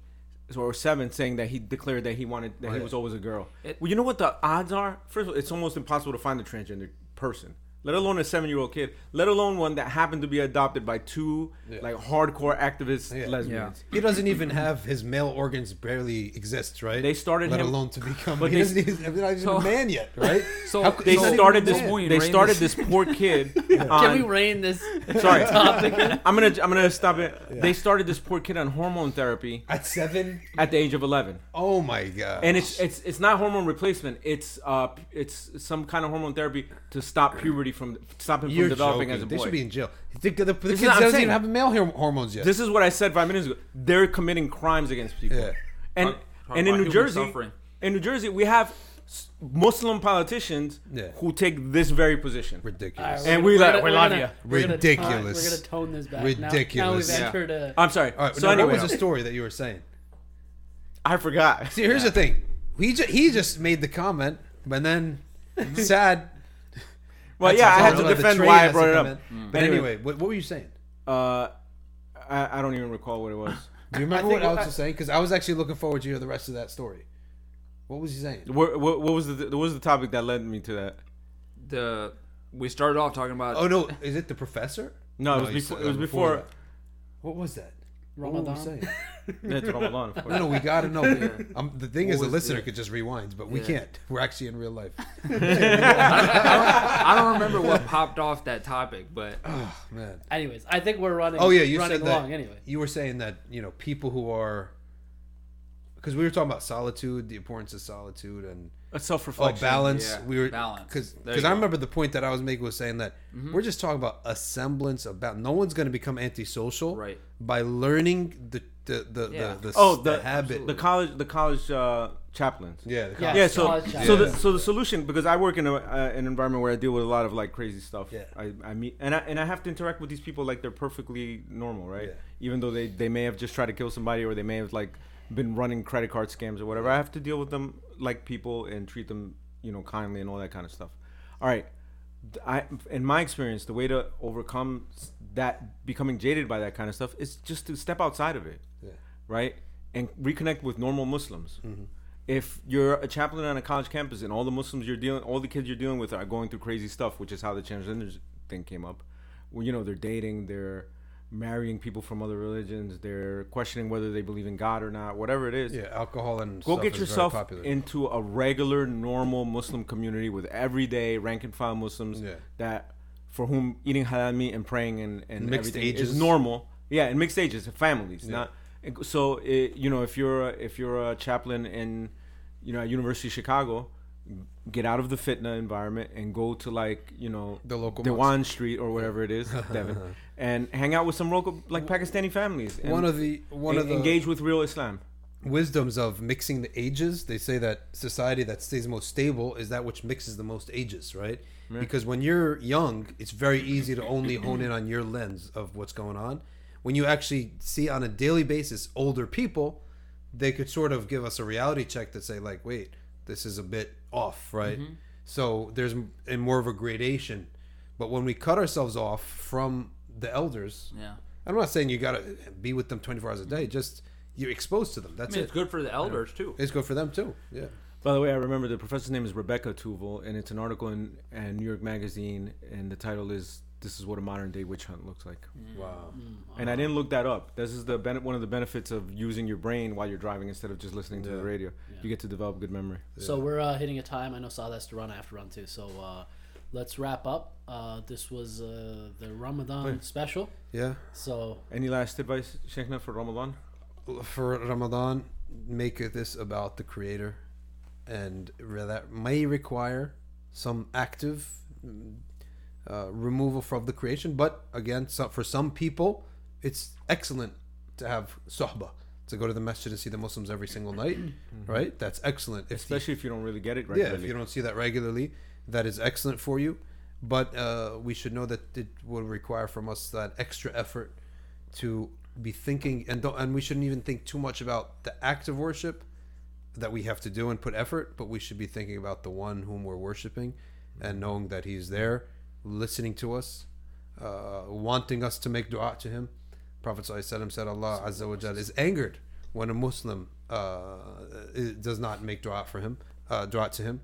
or seven, saying that he declared that he wanted that he was always a girl. It- well, you know what the odds are? First of all, it's almost impossible to find a transgender person. Let alone a seven-year-old kid. Let alone one that happened to be adopted by two Yeah. like hardcore activist Yeah. lesbians. He doesn't even have his male organs barely exists, right? They started let him- alone to become. but he they- doesn't even, he's not even So- a man yet, right? [LAUGHS] So How- They he's not even started this. man. point. They started this- this poor kid. [LAUGHS] Can on- we rein this [LAUGHS] Sorry. topic? I'm gonna I'm gonna stop it. They started this poor kid on hormone therapy at seven. at the age of 11, Oh my god! and it's it's it's not hormone replacement. It's uh it's some kind of hormone therapy to stop puberty from stop him You're from developing joking. as a boy. They should be in jail. The, the, the, the is kid what I'm doesn't saying. even have male hor- hormones yet. this is what I said five minutes ago. They're committing crimes against people, Yeah. and Talk- talk and in New Jersey, suffering. in New Jersey, we have Muslim politicians Yeah. who take this very position. ridiculous. And we like- we love gonna- you. we're gonna tone- Ridiculous. We're gonna tone this back. Now- Now, Ridiculous. we've Yeah. entered a. I'm sorry. All right, so now, anyway, what was the story that you were saying? I forgot. See, here's the thing. He just, he just made the comment, but then sad. Well, That's yeah, I had to defend train why I brought it up. in. But Anyway. anyway, what, what were you saying? Uh, I, I don't even recall what it was. Do you remember I what think- Alex was saying? Because I was actually looking forward to hear the rest of that story. What was he saying? What, what, what was the what was the topic that led me to that? The we started off talking about. Oh no, is it the professor? No, it was you before. said It was that before. What was that? What were we Ramadan. saying? [LAUGHS] It's Ramadan, of course. No, no, we gotta know. Um, the thing What is, the listener yeah. could just rewind, but we Yeah. can't. We're actually in real life. [LAUGHS] [LAUGHS] I don't remember what popped off that topic, but [SIGHS] Oh man. Anyways, I think we're running. Oh yeah, you running said that. along anyway. You were saying that you know people who are because we were talking about solitude, the importance of solitude, and A self oh reflection. balance. yeah, we were balance. because because I remember the point that I was making was saying that we're just talking about a semblance of balance. No one's going to become antisocial Right. by learning the the the Yeah. the, the, Oh, the the habit. the college the college uh, chaplains. yeah, the Yeah. Yeah, so so the so the solution because I work in a, uh, an environment where I deal with a lot of like crazy stuff. Yeah. I, I meet and I and I have to interact with these people like they're perfectly normal, right? Yeah. Even though they they may have just tried to kill somebody or they may have like been running credit card scams or whatever. I have to deal with them like people and treat them you know kindly and all that kind of stuff. All right, I in my experience, the way to overcome that becoming jaded by that kind of stuff is just to step outside of it Yeah. right? And reconnect with normal Muslims. Mm-hmm. If you're a chaplain on a college campus and all the Muslims you're dealing, all the kids you're dealing with are going through crazy stuff, which is how the transgender thing came up. Well, you know, they're dating, they're marrying people from other religions, they're questioning whether they believe in God or not, whatever it is. yeah, alcohol and Go get yourself into a regular, normal Muslim community with everyday rank and file Muslims Yeah. that for whom eating halal meat and praying and, and Mixed everything ages. is normal. Yeah, and mixed ages, families, Yeah. not. So it, you know, if you're a, if you're a chaplain in, you know, at University of Chicago, get out of the fitna environment and go to like you know The local Dewan Street or wherever it is, [LAUGHS] Devon, and hang out with some local like Pakistani families. And one of the one of the engage with real Islam. wisdoms of mixing the ages they say that society that stays most stable is that which mixes the most ages right Yeah. because when you're young it's very easy to only hone in on your lens of what's going on when you actually see on a daily basis older people they could sort of give us a reality check to say like wait this is a bit off right mm-hmm. so there's m- a more of a gradation but when we cut ourselves off from the elders Yeah. i'm not saying you gotta be with them 24 hours a day mm-hmm. just you're exposed to them I that's mean, it it's good for the elders too. it's good for them too. Yeah. By the way, I remember the professor's name is Rebecca Tuval, and it's an article in, in New York Magazine, and the title is "This is what a modern day witch hunt looks like." Wow. And I didn't look that up. This is the ben- one of the benefits of using your brain while you're driving instead of just listening to the Yeah. radio. You get to develop good memory. So we're uh, hitting a time. I know Saad has to run after run too. So uh, let's wrap up. Uh, this was uh, the Ramadan Wait. special. Yeah. So Any last advice, Sheikhna, for Ramadan? For Ramadan, make this about the Creator, and re- that may require some active mm, uh, removal from the creation. But again, so for some people, it's excellent to have sohbah to go to the masjid and see the Muslims every single night. Right? That's excellent. If the- Especially if you don't really get it yeah, if you don't see that regularly, that is excellent for you. But uh, we should know that it will require from us that extra effort to be thinking, and don't, and we shouldn't even think too much about the act of worship that we have to do and put effort. But we should be thinking about the one whom we're worshiping, and knowing that He's there, listening to us, uh, wanting us to make du'a to Him. Prophet ﷺ said, "Allah Azza wa Jal is angered when a Muslim uh, does not make du'a for Him, uh, du'a to Him."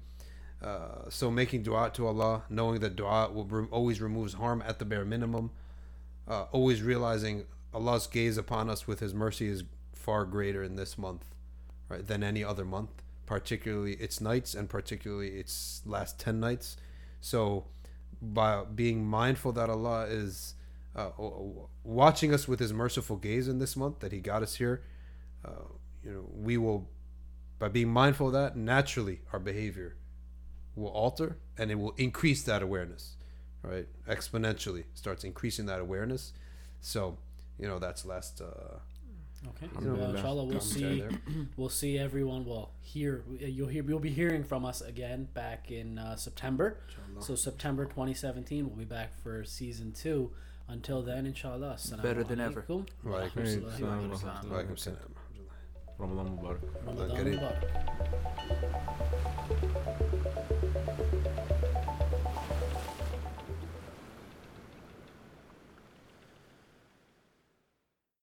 Uh, so making dua to Allah, knowing that dua will re- always removes harm at the bare minimum, uh, always realizing Allah's gaze upon us with His mercy is far greater in this month, right, than any other month, particularly its nights and particularly its last ten nights. So, by being mindful that Allah is uh, watching us with His merciful gaze in this month, that He got us here, uh, you know, we will, by being mindful of that, naturally our behavior will alter and it will increase that awareness right? Exponentially starts increasing that awareness. So you know that's last uh okay, you know, uh, inshallah we'll see. [CLEARS THROAT] We'll see everyone. Well, here you'll hear. You'll be hearing from us again back in uh, September. So September 2017, we'll be back for season two. Until then, inshallah. assalamu Better than ever. alaikum wa Wa alaikum rahmatullahi wa salam wa barakatuh. Wa alaikum salam. Ramadan Mubarak. Ramadan Kareem. Mubarak.